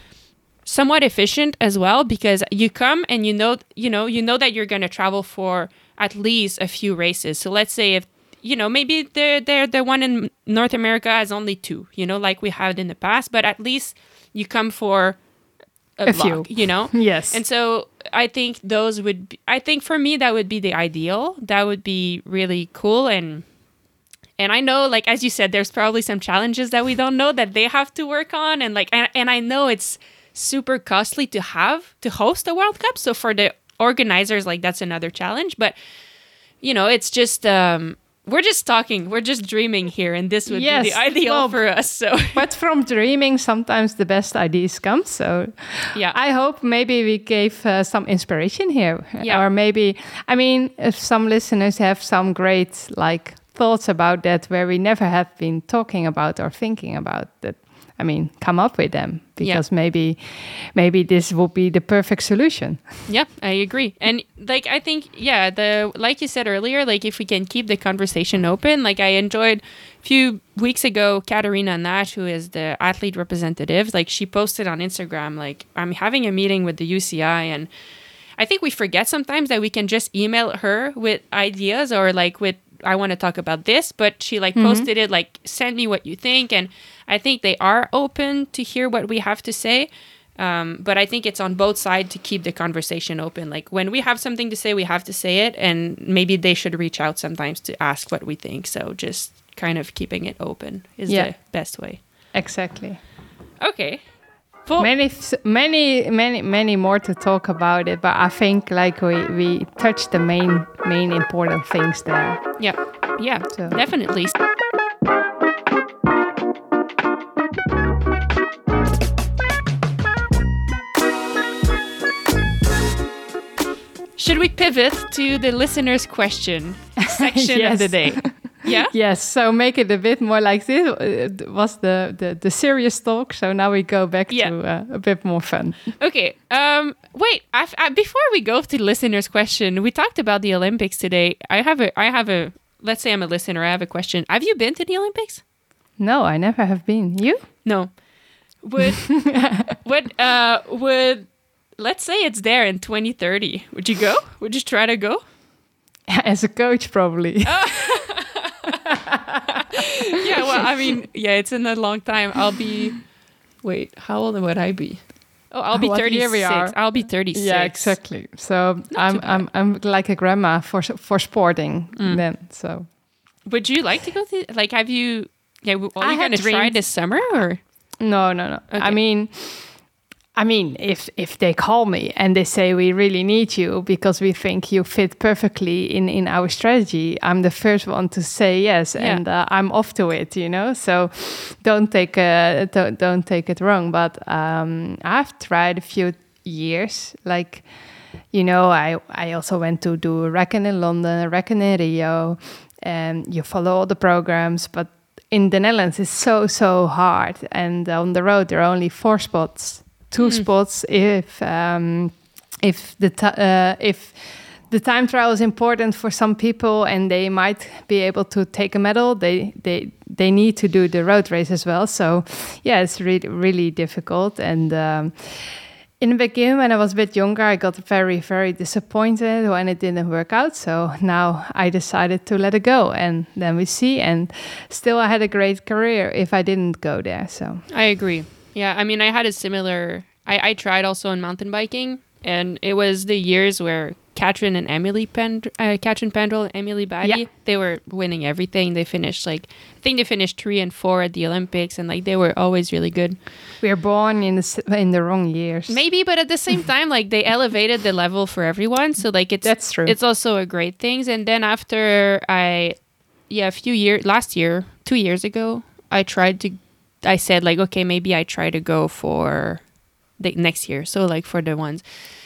somewhat efficient as well because you come and you know you know you know that you're going to travel for at least a few races. So let's say if you know maybe the the the one in North America has only two, you know, like we had in the past, but at least you come for a, a block, few, you know. yes. And so I think those would. Be, I think for me that would be the ideal. That would be really cool and. And I know, like as you said, there's probably some challenges that we don't know that they have to work on, and like, and, and I know it's super costly to have to host a World Cup. So for the organizers, like that's another challenge. But you know, it's just um, we're just talking, we're just dreaming here, and this would yes, be the ideal well, for us. So, but from dreaming, sometimes the best ideas come. So, yeah, I hope maybe we gave uh, some inspiration here, yeah. or maybe I mean, if some listeners have some great like thoughts about that where we never have been talking about or thinking about that I mean, come up with them because yeah. maybe maybe this will be the perfect solution. Yeah, I agree. And like I think yeah, the like you said earlier, like if we can keep the conversation open, like I enjoyed a few weeks ago Katerina Nash, who is the athlete representative, like she posted on Instagram like I'm having a meeting with the UCI and I think we forget sometimes that we can just email her with ideas or like with I want to talk about this, but she like mm-hmm. posted it like send me what you think and I think they are open to hear what we have to say. Um, but I think it's on both sides to keep the conversation open. Like when we have something to say, we have to say it, and maybe they should reach out sometimes to ask what we think. So just kind of keeping it open is yeah. the best way. Exactly. Okay. Many, many, many, many more to talk about it, but I think like we we touched the main main important things there. Yeah, yeah, so. definitely. Should we pivot to the listener's question section yes. of the day? Yeah. yes. So make it a bit more like this. It was the, the the serious talk. So now we go back yeah. to uh, a bit more fun. Okay. Um. Wait. I, I, before we go to the listener's question, we talked about the Olympics today. I have a. I have a. Let's say I'm a listener. I have a question. Have you been to the Olympics? No, I never have been. You? No. Would would uh would let's say it's there in 2030. Would you go? Would you try to go? As a coach, probably. yeah, well, I mean, yeah, it's in a long time. I'll be Wait, how old would I be? Oh, I'll be What 36. year we are? I'll be 36. yeah, exactly. So I'm. I'm I'm like a grandma for for sporting Mm. then. So Would you like to go to like have you yeah, are I you had going to try this summer or no, no, no. Okay. I mean. I mean, if if they call me and they say we really need you because we think you fit perfectly in in our strategy, I'm the first one to say yes, Yeah. and uh, I'm off to it. You know, so don't take uh, don't don't take it wrong. But um, I've tried a few years, like you know, I I also went to do a reckon in London, a reckon in Rio, and you follow all the programs, but in the Netherlands it's so so hard, and on the road there are only four spots, two spots if um, if the uh, if the time trial is important for some people and they might be able to take a medal they they they need to do the road race as well. So yeah it's really really difficult. And um, in the beginning when i was a bit younger i got very very disappointed when it didn't work out. So now i decided to let it go and then we see. And still i had a great career if i didn't go there. So I agree. Yeah, I mean, I had a similar. I, I tried also in mountain biking, and it was the years where Katrin and Emily Pend, uh, Katrin Pendrel and Emily Batty, Yeah. they were winning everything. They finished like I think they finished three and four at the Olympics, and like they were always really good. we are born in the in the wrong years Maybe, but at the same time, like they elevated the level for everyone. So like it's That's true. It's also a great thing. And then after I, yeah, a few years last year, two years ago, I tried to. I said like, okay, maybe I try to go for the next year. So like for the ones,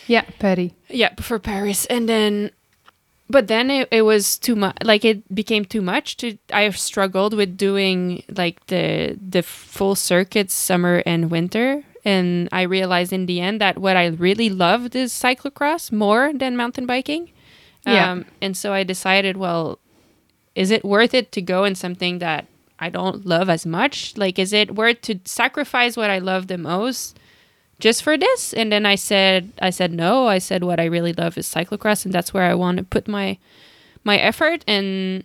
yeah Paris. yeah, for Paris, and then. But then it, it was too much. Like it became too much. To I struggled with doing like the the full circuits, summer and winter, and I realized in the end that what I really loved is cyclocross more than mountain biking. Yeah. Um, and so I decided, well, is it worth it to go in something that I don't love as much? Like, is it worth to sacrifice what I love the most just for this? And then I said, I said no. I said what I really love is cyclocross, and that's where I want to put my my effort. And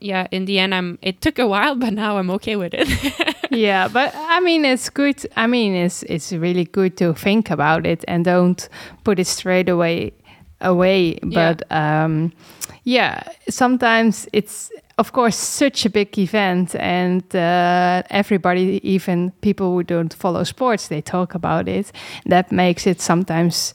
yeah, in the end, I'm. It took a while, but now I'm okay with it. yeah, but I mean, it's good. I mean, it's it's really good to think about it and don't put it straight away away. Yeah. But um, yeah, sometimes it's of course such a big event, and uh, everybody, even people who don't follow sports, they talk about it. That makes it sometimes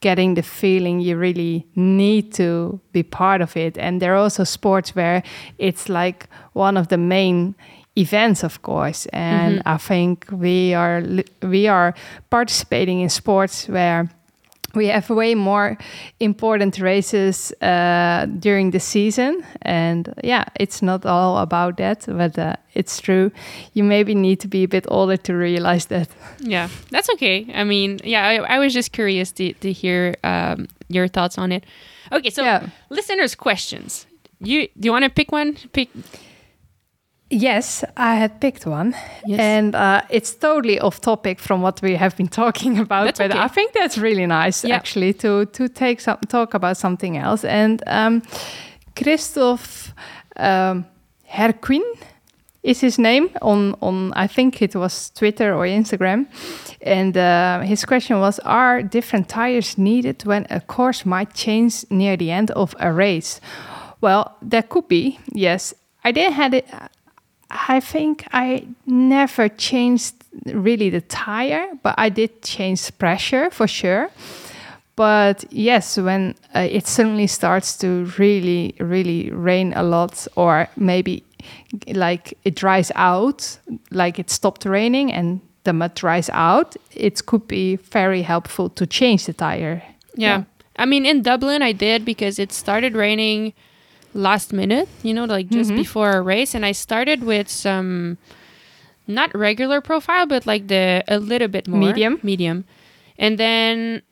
getting the feeling you really need to be part of it. And there are also sports where it's like one of the main events, of course. And I think we are we are participating in sports where we have way more important races uh, during the season and yeah it's not all about that but uh, it's true you maybe need to be a bit older to realize that yeah, that's okay. I mean, yeah, I, I was just curious to to hear um, your thoughts on it. Okay, so Yeah. listeners' questions. You do you want to pick one? Pick. Yes, I had picked one, Yes. and uh, it's totally off topic from what we have been talking about. That's but okay. I think that's really nice, Yeah. actually, to to take some talk about something else. And um, Christophe um, Herquin is his name on on I think it was Twitter or Instagram, and uh, his question was: Are different tires needed when a course might change near the end of a race? Well, there could be. Yes, I did had it. I think I never changed really the tire, but I did change pressure for sure. But yes, when uh, it suddenly starts to really, really rain a lot, or maybe like it dries out, like it stopped raining and the mud dries out, it could be very helpful to change the tire. Yeah. I mean, in Dublin, I did because it started raining last minute, you know, like just before a race. And I started with some, not regular profile, but like the, a little bit more. Medium? Medium. And then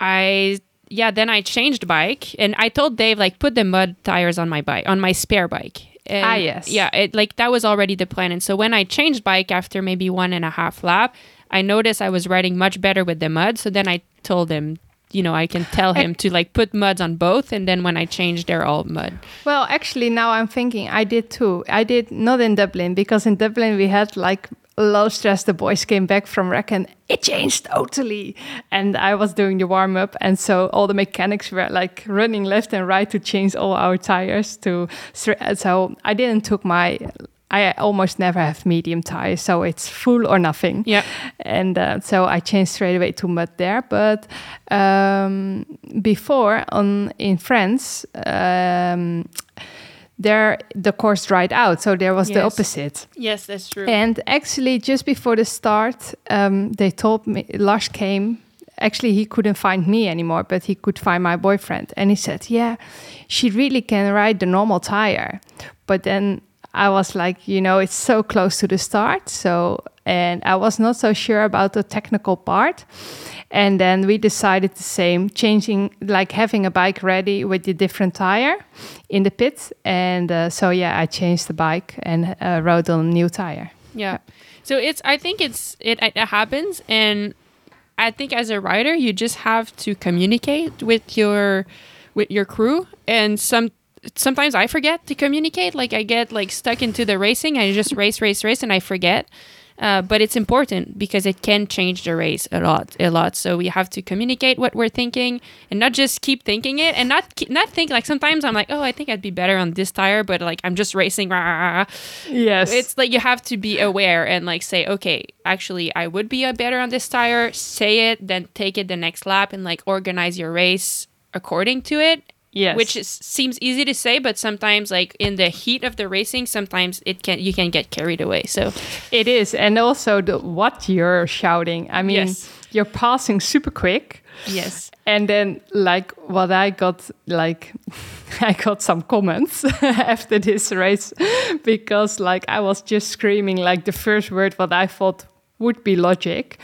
I, yeah, then I changed bike and I told Dave, like, put the mud tires on my bike, on my spare bike. And Ah, yes. Yeah, it like that was already the plan. And so when I changed bike after maybe one and a half lap, I noticed I was riding much better with the mud. So then I told him, you know, I can tell him to like put muds on both, and then when I change, they're all mud. Well, actually, now I'm thinking I did too. I did not in Dublin because in Dublin we had like of stress. The boys came back from rec and it changed totally. And I was doing the warm up, and so all the mechanics were like running left and right to change all our tires. To so I didn't took my. I almost never have medium tires, so it's full or nothing. Yeah. and uh, so I changed straight away to mud there. But um, before on in France, um, there the course dried out, so there was the opposite. Yes, that's true. And actually, just before the start, um, they told me Lars came. Actually, he couldn't find me anymore, but he could find my boyfriend, and he said, "Yeah, she really can ride the normal tire." But then I was like, you know, it's so close to the start, so and I was not so sure about the technical part. And then we decided the same, changing, like having a bike ready with the different tire in the pit. And uh, so, yeah, I changed the bike and uh, rode on a new tire. Yeah. So it's I think it's it, it happens and I think as a rider you just have to communicate with your with your crew and some sometimes I forget to communicate like I get like stuck into the racing I just race race race and I forget uh, but it's important because it can change the race a lot a lot so we have to communicate what we're thinking and not just keep thinking it and not not think like sometimes I'm like oh I think I'd be better on this tire but like I'm just racing rah. Yes. It's like you have to be aware and like say, okay, actually, I would be a better on this tire. Say it, then take it the next lap and like organize your race according to it. Yes. Which is, seems easy to say, but sometimes, like in the heat of the racing, sometimes it can you can get carried away. So it is. And also the what you're shouting. I mean, Yes. you're passing super quick. yes, And then, like, what I got, like, I got some comments after this race because, like, I was just screaming, like, the first word what I thought would be logic.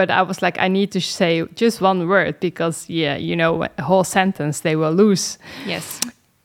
But I was like, I need to say just one word because, yeah, you know, a whole sentence they will lose. yes,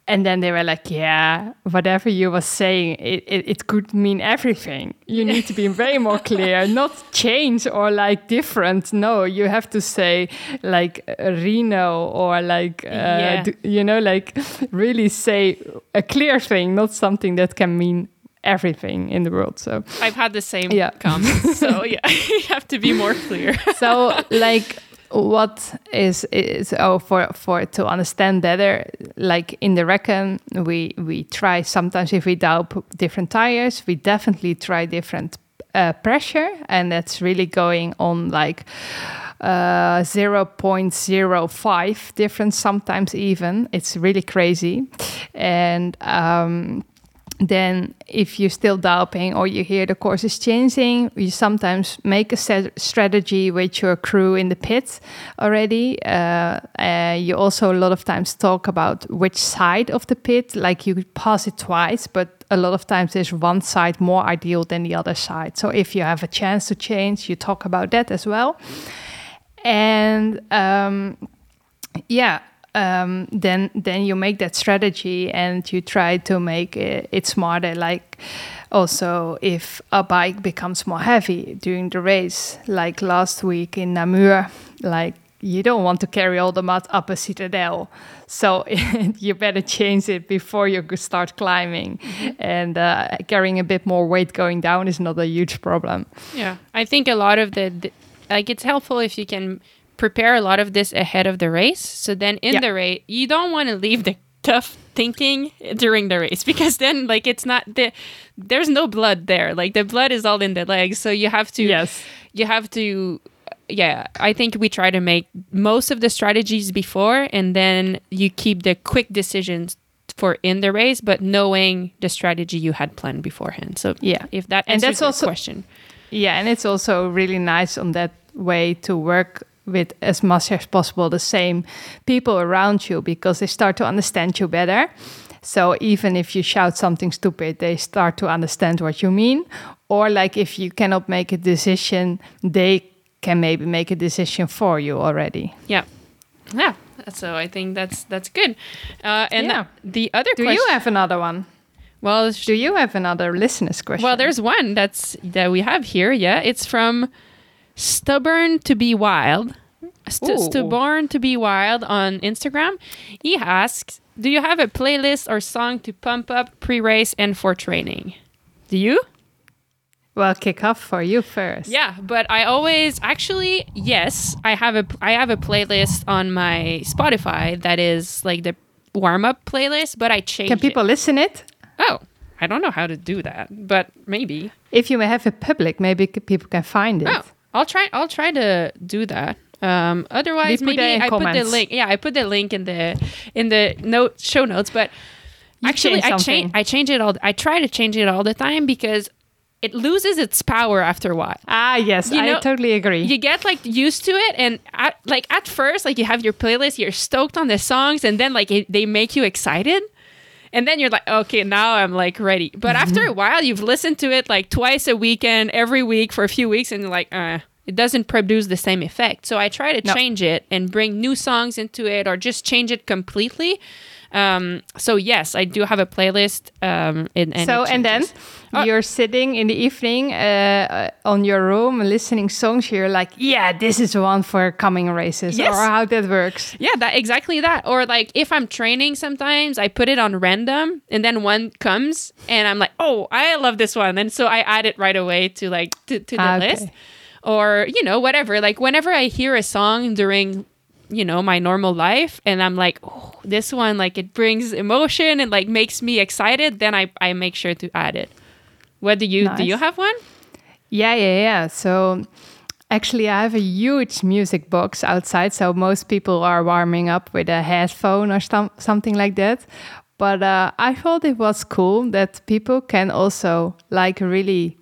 And then they were like, yeah, whatever you were saying, it, it, it could mean everything. You need to be way more clear, not change or like different. No, you have to say like uh, Reno or like, uh, Yeah. you know, like really say a clear thing, not something that can mean everything in the world. So, I've had the same Yeah. comments. So yeah, you have to be more clear. so like what is is oh for for to understand better like in the reckon we we try sometimes if we dope different tires we definitely try different uh, pressure and that's really going on like uh 0.05 difference sometimes even it's really crazy and um then if you're still doping or you hear the course is changing, you sometimes make a set strategy with your crew in the pit already. Uh, uh, you also a lot of times talk about which side of the pit, like you pass it twice, but a lot of times there's one side more ideal than the other side. So if you have a chance to change, you talk about that as well. And um, yeah um, then then you make that strategy and you try to make it, it smarter. Like also if a bike becomes more heavy during the race like last week in namur like you don't want to carry all the mud up a citadel. So you better change it before you start climbing. And uh, carrying a bit more weight going down is not a huge problem. Yeah, I think a lot of the, the like it's helpful if you can prepare a lot of this ahead of the race. So then in Yeah. the race, you don't want to leave the tough thinking during the race because then like it's not the there's no blood there. Like the blood is all in the legs, so you have to Yes. you have to yeah, I think we try to make most of the strategies before and then you keep the quick decisions for in the race but knowing the strategy you had planned beforehand. So Yeah. if that And answers that's your also- question. Yeah, and it's also really nice on that way to work with as much as possible the same people around you because they start to understand you better. So even if you shout something stupid, they start to understand what you mean. Or like if you cannot make a decision, they can maybe make a decision for you already. Yeah, yeah. So I think that's that's good. Uh, and Yeah. the other Do you have another one? Well, sh- Do you have another listener's question? well, there's one that's that we have here. Yeah, it's from Stubborn to be Wild. St- Stubborn to be Wild on Instagram. He asks, "Do you have a playlist or song to pump up pre-race and for training?" Do you? well, kick off for you first. Yeah, but I always actually yes, I have a I have a playlist on my Spotify that is like the warm up playlist, but I change. Can people It. listen it? Oh, I don't know how to do that, but maybe. If you have it public, maybe people can find it. Oh, I'll try. I'll try to do that. Um, otherwise, maybe I put the link. Yeah, I put the link in the in the note show notes. But You actually, I change. I change it all. I try to change it all the time because it loses its power after a while. Ah, yes, You I know, totally agree. you get like used to it and at, like at first like you have your playlist you're stoked on the songs and then like it, they make you excited and then you're like okay now i'm like ready. But after a while you've listened to it like twice a weekend every week for a few weeks and you're like uh it doesn't produce the same effect so i try to No. change it and bring new songs into it or just change it completely um so yes i do have a playlist um in, and so and then. Oh. you're sitting in the evening uh, on your room listening songs you're like yeah this is one for coming races Yes. or how that works Yeah, that exactly that. Or like if I'm training sometimes I put it on random and then one comes and I'm like, "Oh, I love this one." And so I add it right away to like to, to the Ah, okay. Or, you know, whatever. Like whenever I hear a song during you know my normal life and i'm like oh this one like it brings emotion and like makes me excited then i i make sure to add it. What do you do you have one? Yeah yeah yeah. So actually i have a huge music box outside so most people are warming up with a headphone or some, something like that. But uh, i thought it was cool that people can also like really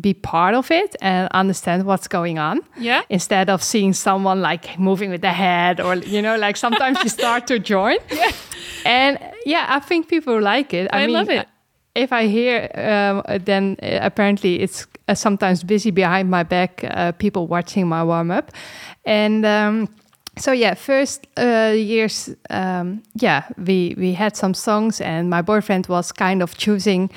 be part of it and understand what's going on Yeah. instead of seeing someone like moving with the head or you know like sometimes you start to join Yeah. and yeah i think people like it I mean, love it. if i hear um, then uh, apparently it's uh, sometimes busy behind my back uh, people watching my warm-up and um, so yeah first uh, years um, yeah we we had some songs and my boyfriend was kind of choosing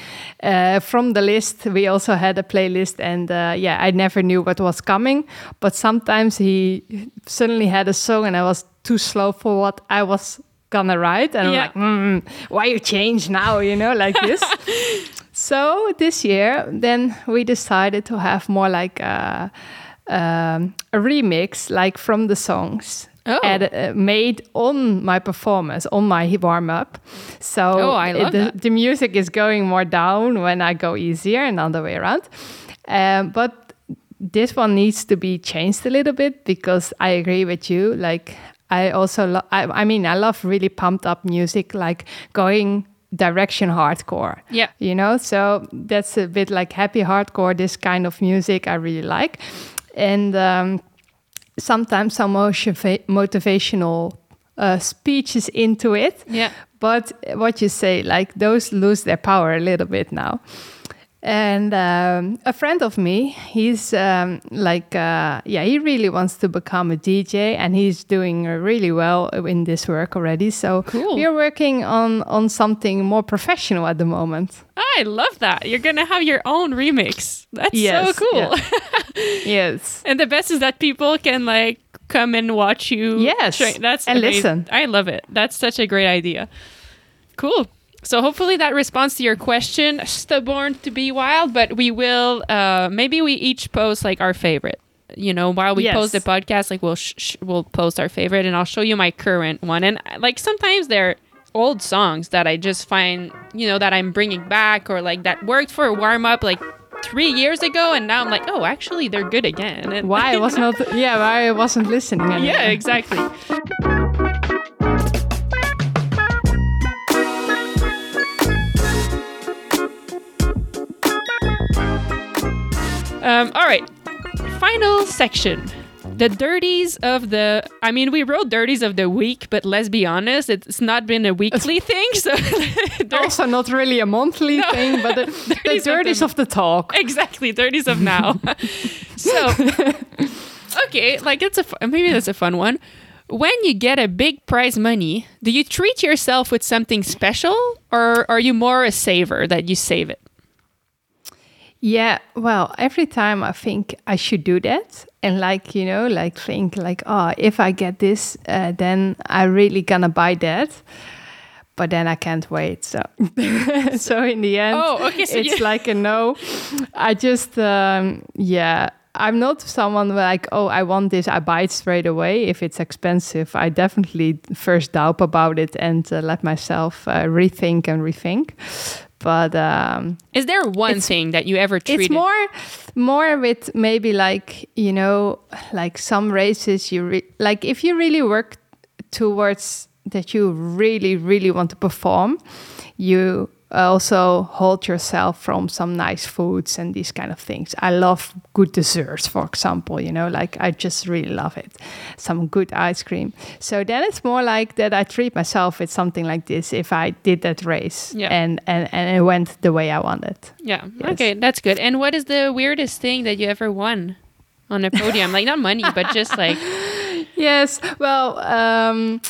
uh, from the list. We also had a playlist and uh, yeah i never knew what was coming but sometimes he suddenly had a song and i was too slow for what i was gonna write. And Yeah. i'm like mm, why you change now? You know like this. So this year then we decided to have more like a, um, a remix like from the songs Oh. uh, made on my performance on my warm up so Oh, I love the, that. the music is going more down when i go easier and other way around um, but this one needs to be changed a little bit because i agree with you like i also lo- I, I mean i love really pumped up music like going direction hardcore Yeah. you know so that's a bit like happy hardcore this kind of music i really like and um, sometimes some motiva- motivational uh, speeches into it Yeah. but what you say like those lose their power a little bit now and um, a friend of me he's um, like uh, yeah he really wants to become a dj and he's doing really well in this work already so Cool. we're working on on something more professional at the moment I love that. You're gonna have your own remix. That's Yes, so cool. yes and the best is that people can like come and watch you. Yes, train. That's and amazing. listen. I love it. That's such a great idea. Cool. So hopefully that responds to your question. Stubborn to be wild, but we will. Uh, maybe we each post like our favorite. You know, while we Yes. post the podcast, like we'll sh- sh- we'll post our favorite, and I'll show you my current one. And like sometimes they're old songs that I just find, you know, that I'm bringing back, or like that worked for a warm up like three years ago, and now I'm like, oh, actually, they're good again. And why I was not yeah why I wasn't listening anymore. yeah, exactly. Um, all right, final section. The dirties of the. I mean, we wrote dirties of the week, but let's be honest, it's not been a weekly thing. So, also not really a monthly No. thing but the, the Dirties of the- of the talk exactly dirties of now so okay like it's a maybe that's a fun one when you get a big prize money, do you treat yourself with something special or are you more a saver that you save it? Yeah, well, every time I think I should do that, and like you know, like think like, oh, if I get this, uh, then I really gonna buy that. But then I can't wait. So, so in the end, Oh, okay, so it's like a no. I just, um, yeah, I'm not someone like, oh, I want this, I buy it straight away. If it's expensive, I definitely first doubt about it and uh, let myself uh, rethink and rethink. But um, Is there one thing that you ever treated? it's more more with maybe like you know like some races you re- like if you really work towards that you really really want to perform you also hold yourself from some nice foods and these kind of things i love good desserts for example you know like i just really love it some good ice cream so then it's more like that i treat myself with something like this if i did that race Yeah. and and and it went the way i wanted Yeah. Yes. Okay, that's good. And what is the weirdest thing that you ever won on a podium? like not money, but just like Yes. Well, um,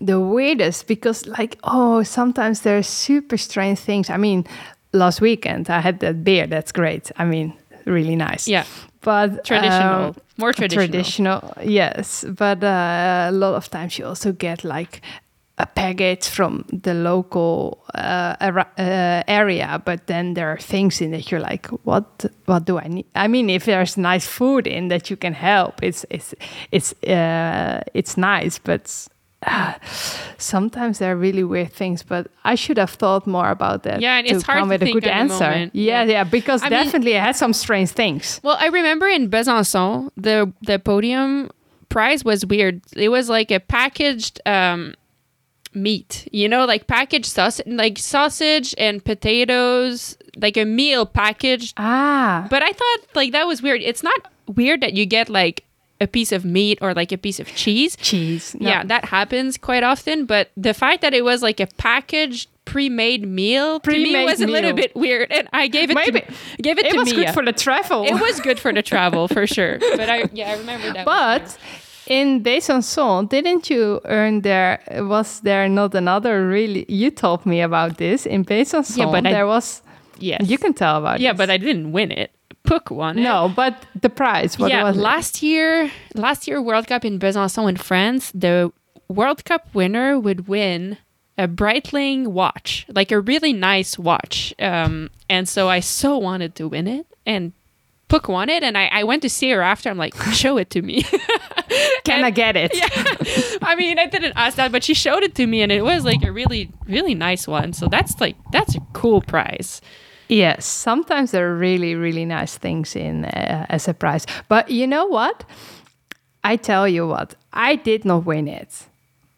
the weirdest because like oh sometimes there are super strange things. I mean, last weekend I had that beer. That's great. I mean, really nice. yeah, But traditional, um, more traditional. traditional, yes. But uh, a lot of times you also get like a package from the local uh, uh, area, but then there are things in that you're like, what? What do I need? I mean, if there's nice food in that you can help, it's it's it's uh, it's nice, but. Uh, sometimes there are really weird things, but I should have thought more about that. Yeah, and to it's hard come to with a good answer. Yeah, Yeah. because I mean- definitely it had some strange things. Well, I remember in Besançon, the the podium prize was weird. It was like a packaged um, meat, you know, like packaged sausage, like sausage and potatoes, like a meal packaged. Ah, But I thought like that was weird. It's not weird that you get like a piece of meat or like a piece of cheese. cheese. No. Yeah, that happens quite often. But the fact that it was like a packaged pre-made meal to me Pre-made was a little bit weird, and I gave it Maybe- to gave it, it to was Mia. good for the travel. it was good for the travel for sure. But I yeah, I remember that. but in Besançon, didn't you earn there? Was there not another really? You told me about this in Besançon. Yeah, but I- there was. yes, You can tell about it. yeah, it. but I didn't win it. Puck won it. no, but the prize. What yeah, was it? last year, last year World Cup in Besançon in France, the World Cup winner would win a Breitling watch, like a really nice watch. Um, and so I so wanted to win it, and Puck won it, and I, I went to see her after. I'm like, show it to me. Can I get it? yeah. I mean, I didn't ask that, but she showed it to me, and it was like a really, really nice one. So that's like that's a cool prize. Yes, sometimes there are really, really nice things in uh, as a prize. But you know what? I tell you what, I did not win it.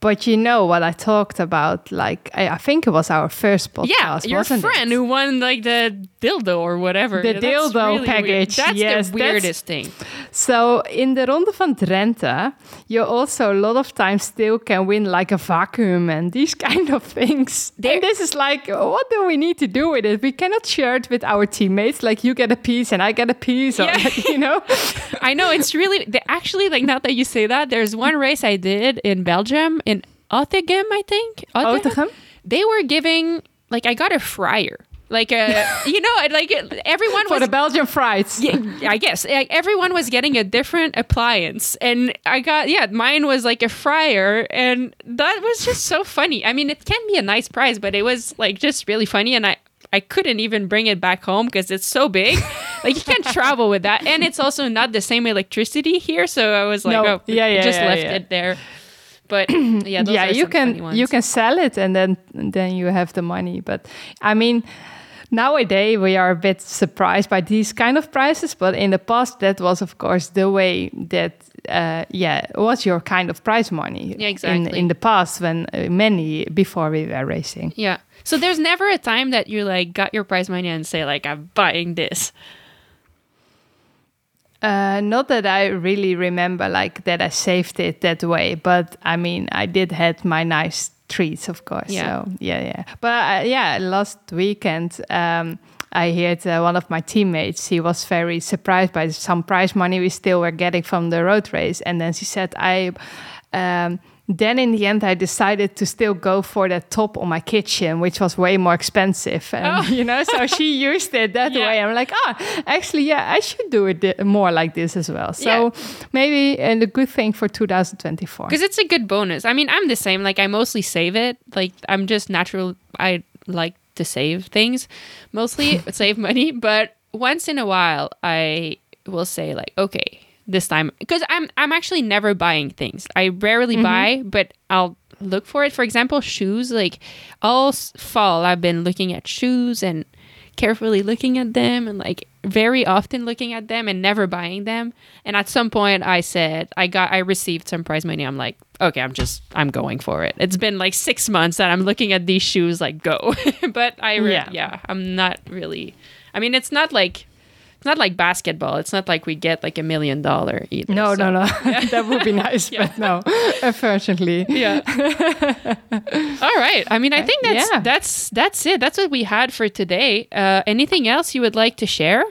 But you know what I talked about? Like I, I think it was our first podcast. Yeah, your friend it? who won like the dildo or whatever. The That's dildo really weird. package, That's yes, the that's- weirdest thing. So in the Ronde van Drenthe, you also a lot of times still can win like a vacuum and these kind of things. There- and this is like, what do we need to do with it? We cannot share it with our teammates. Like you get a piece and I get a piece, or Yeah. like, you know. I know it's really actually like now that you say that. There's one race I did in Belgium in Otegem, I think. Otegem? They were giving like I got a fryer, like uh, a you know like everyone For was the Belgian fries. yeah, I guess like, everyone was getting a different appliance, and I got yeah, mine was like a fryer, and that was just so funny. I mean, it can be a nice prize, but it was like just really funny, and I I couldn't even bring it back home because it's so big. like you can't travel with that, and it's also not the same electricity here, so I was like, No. oh, Yeah, yeah, just yeah, left yeah. it there. But yeah, those yeah, are you can you can sell it and then then you have the money. But I mean, nowadays we are a bit surprised by these kind of prices. But in the past, that was of course the way that uh, yeah was your kind of prize money. Yeah, In exactly. in the past, when uh, many before we were racing. Yeah. So there's never a time that you like got your prize money and say like I'm buying this. Uh, not that I really remember like that I saved it that way, but I mean I did had my nice treats, of course. Yeah. So yeah, yeah. But uh, yeah, last weekend um, I heard uh, one of my teammates. He was very surprised by some prize money we still were getting from the road race, and then she said, "I." Um, then in the end, I decided to still go for the top on my kitchen, which was way more expensive. And, Oh. you know, so she used it that Yeah. way. I'm like, ah, actually, yeah, I should do it more like this as well. So Yeah. maybe uh, the good thing for 2024. because it's a good bonus. I mean, I'm the same. Like I mostly save it. Like I'm just natural. I like to save things, mostly save money. But once in a while, I will say like, okay, this time because I'm I'm actually never buying things. I rarely mm-hmm. buy, but I'll look for it. For example, shoes. Like all fall, I've been looking at shoes and carefully looking at them and like very often looking at them and never buying them. And at some point I said I got I received some prize money. I'm like, okay, I'm just I'm going for it. It's been like 6 months that I'm looking at these shoes like go. but I re- Yeah. yeah, I'm not really I mean, it's not like it's not like basketball. It's not like we get like a million dollar either. no, so- no, no. that would be nice, but no, unfortunately. Yeah. All right. I mean, I think that's Yeah. that's that's it. That's what we had for today. Uh, anything else you would like to share?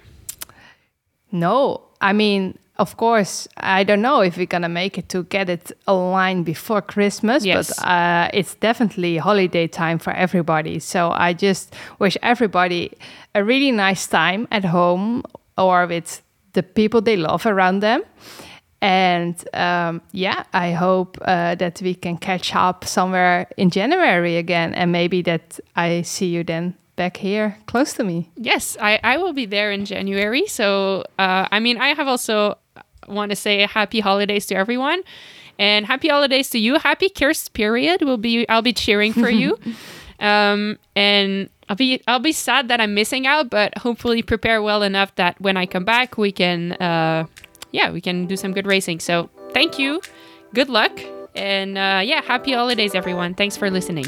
No, I mean, of course, I don't know if we're gonna make it to get it aligned before Christmas, Yes. but uh, it's definitely holiday time for everybody. So I just wish everybody a really nice time at home or with the people they love around them. And um, yeah, I hope uh, that we can catch up somewhere in January again, and maybe that I see you then back here close to me. Yes, I, I will be there in January. So, uh, I mean, I have also want to say happy holidays to everyone, and happy holidays to you. Happy Kerst period. Will be I'll be cheering for you, um, and I'll be I'll be sad that I'm missing out, but hopefully prepare well enough that when I come back, we can uh, yeah we can do some good racing. So, thank you. Good luck. And uh, yeah, happy holidays, everyone. Thanks for listening.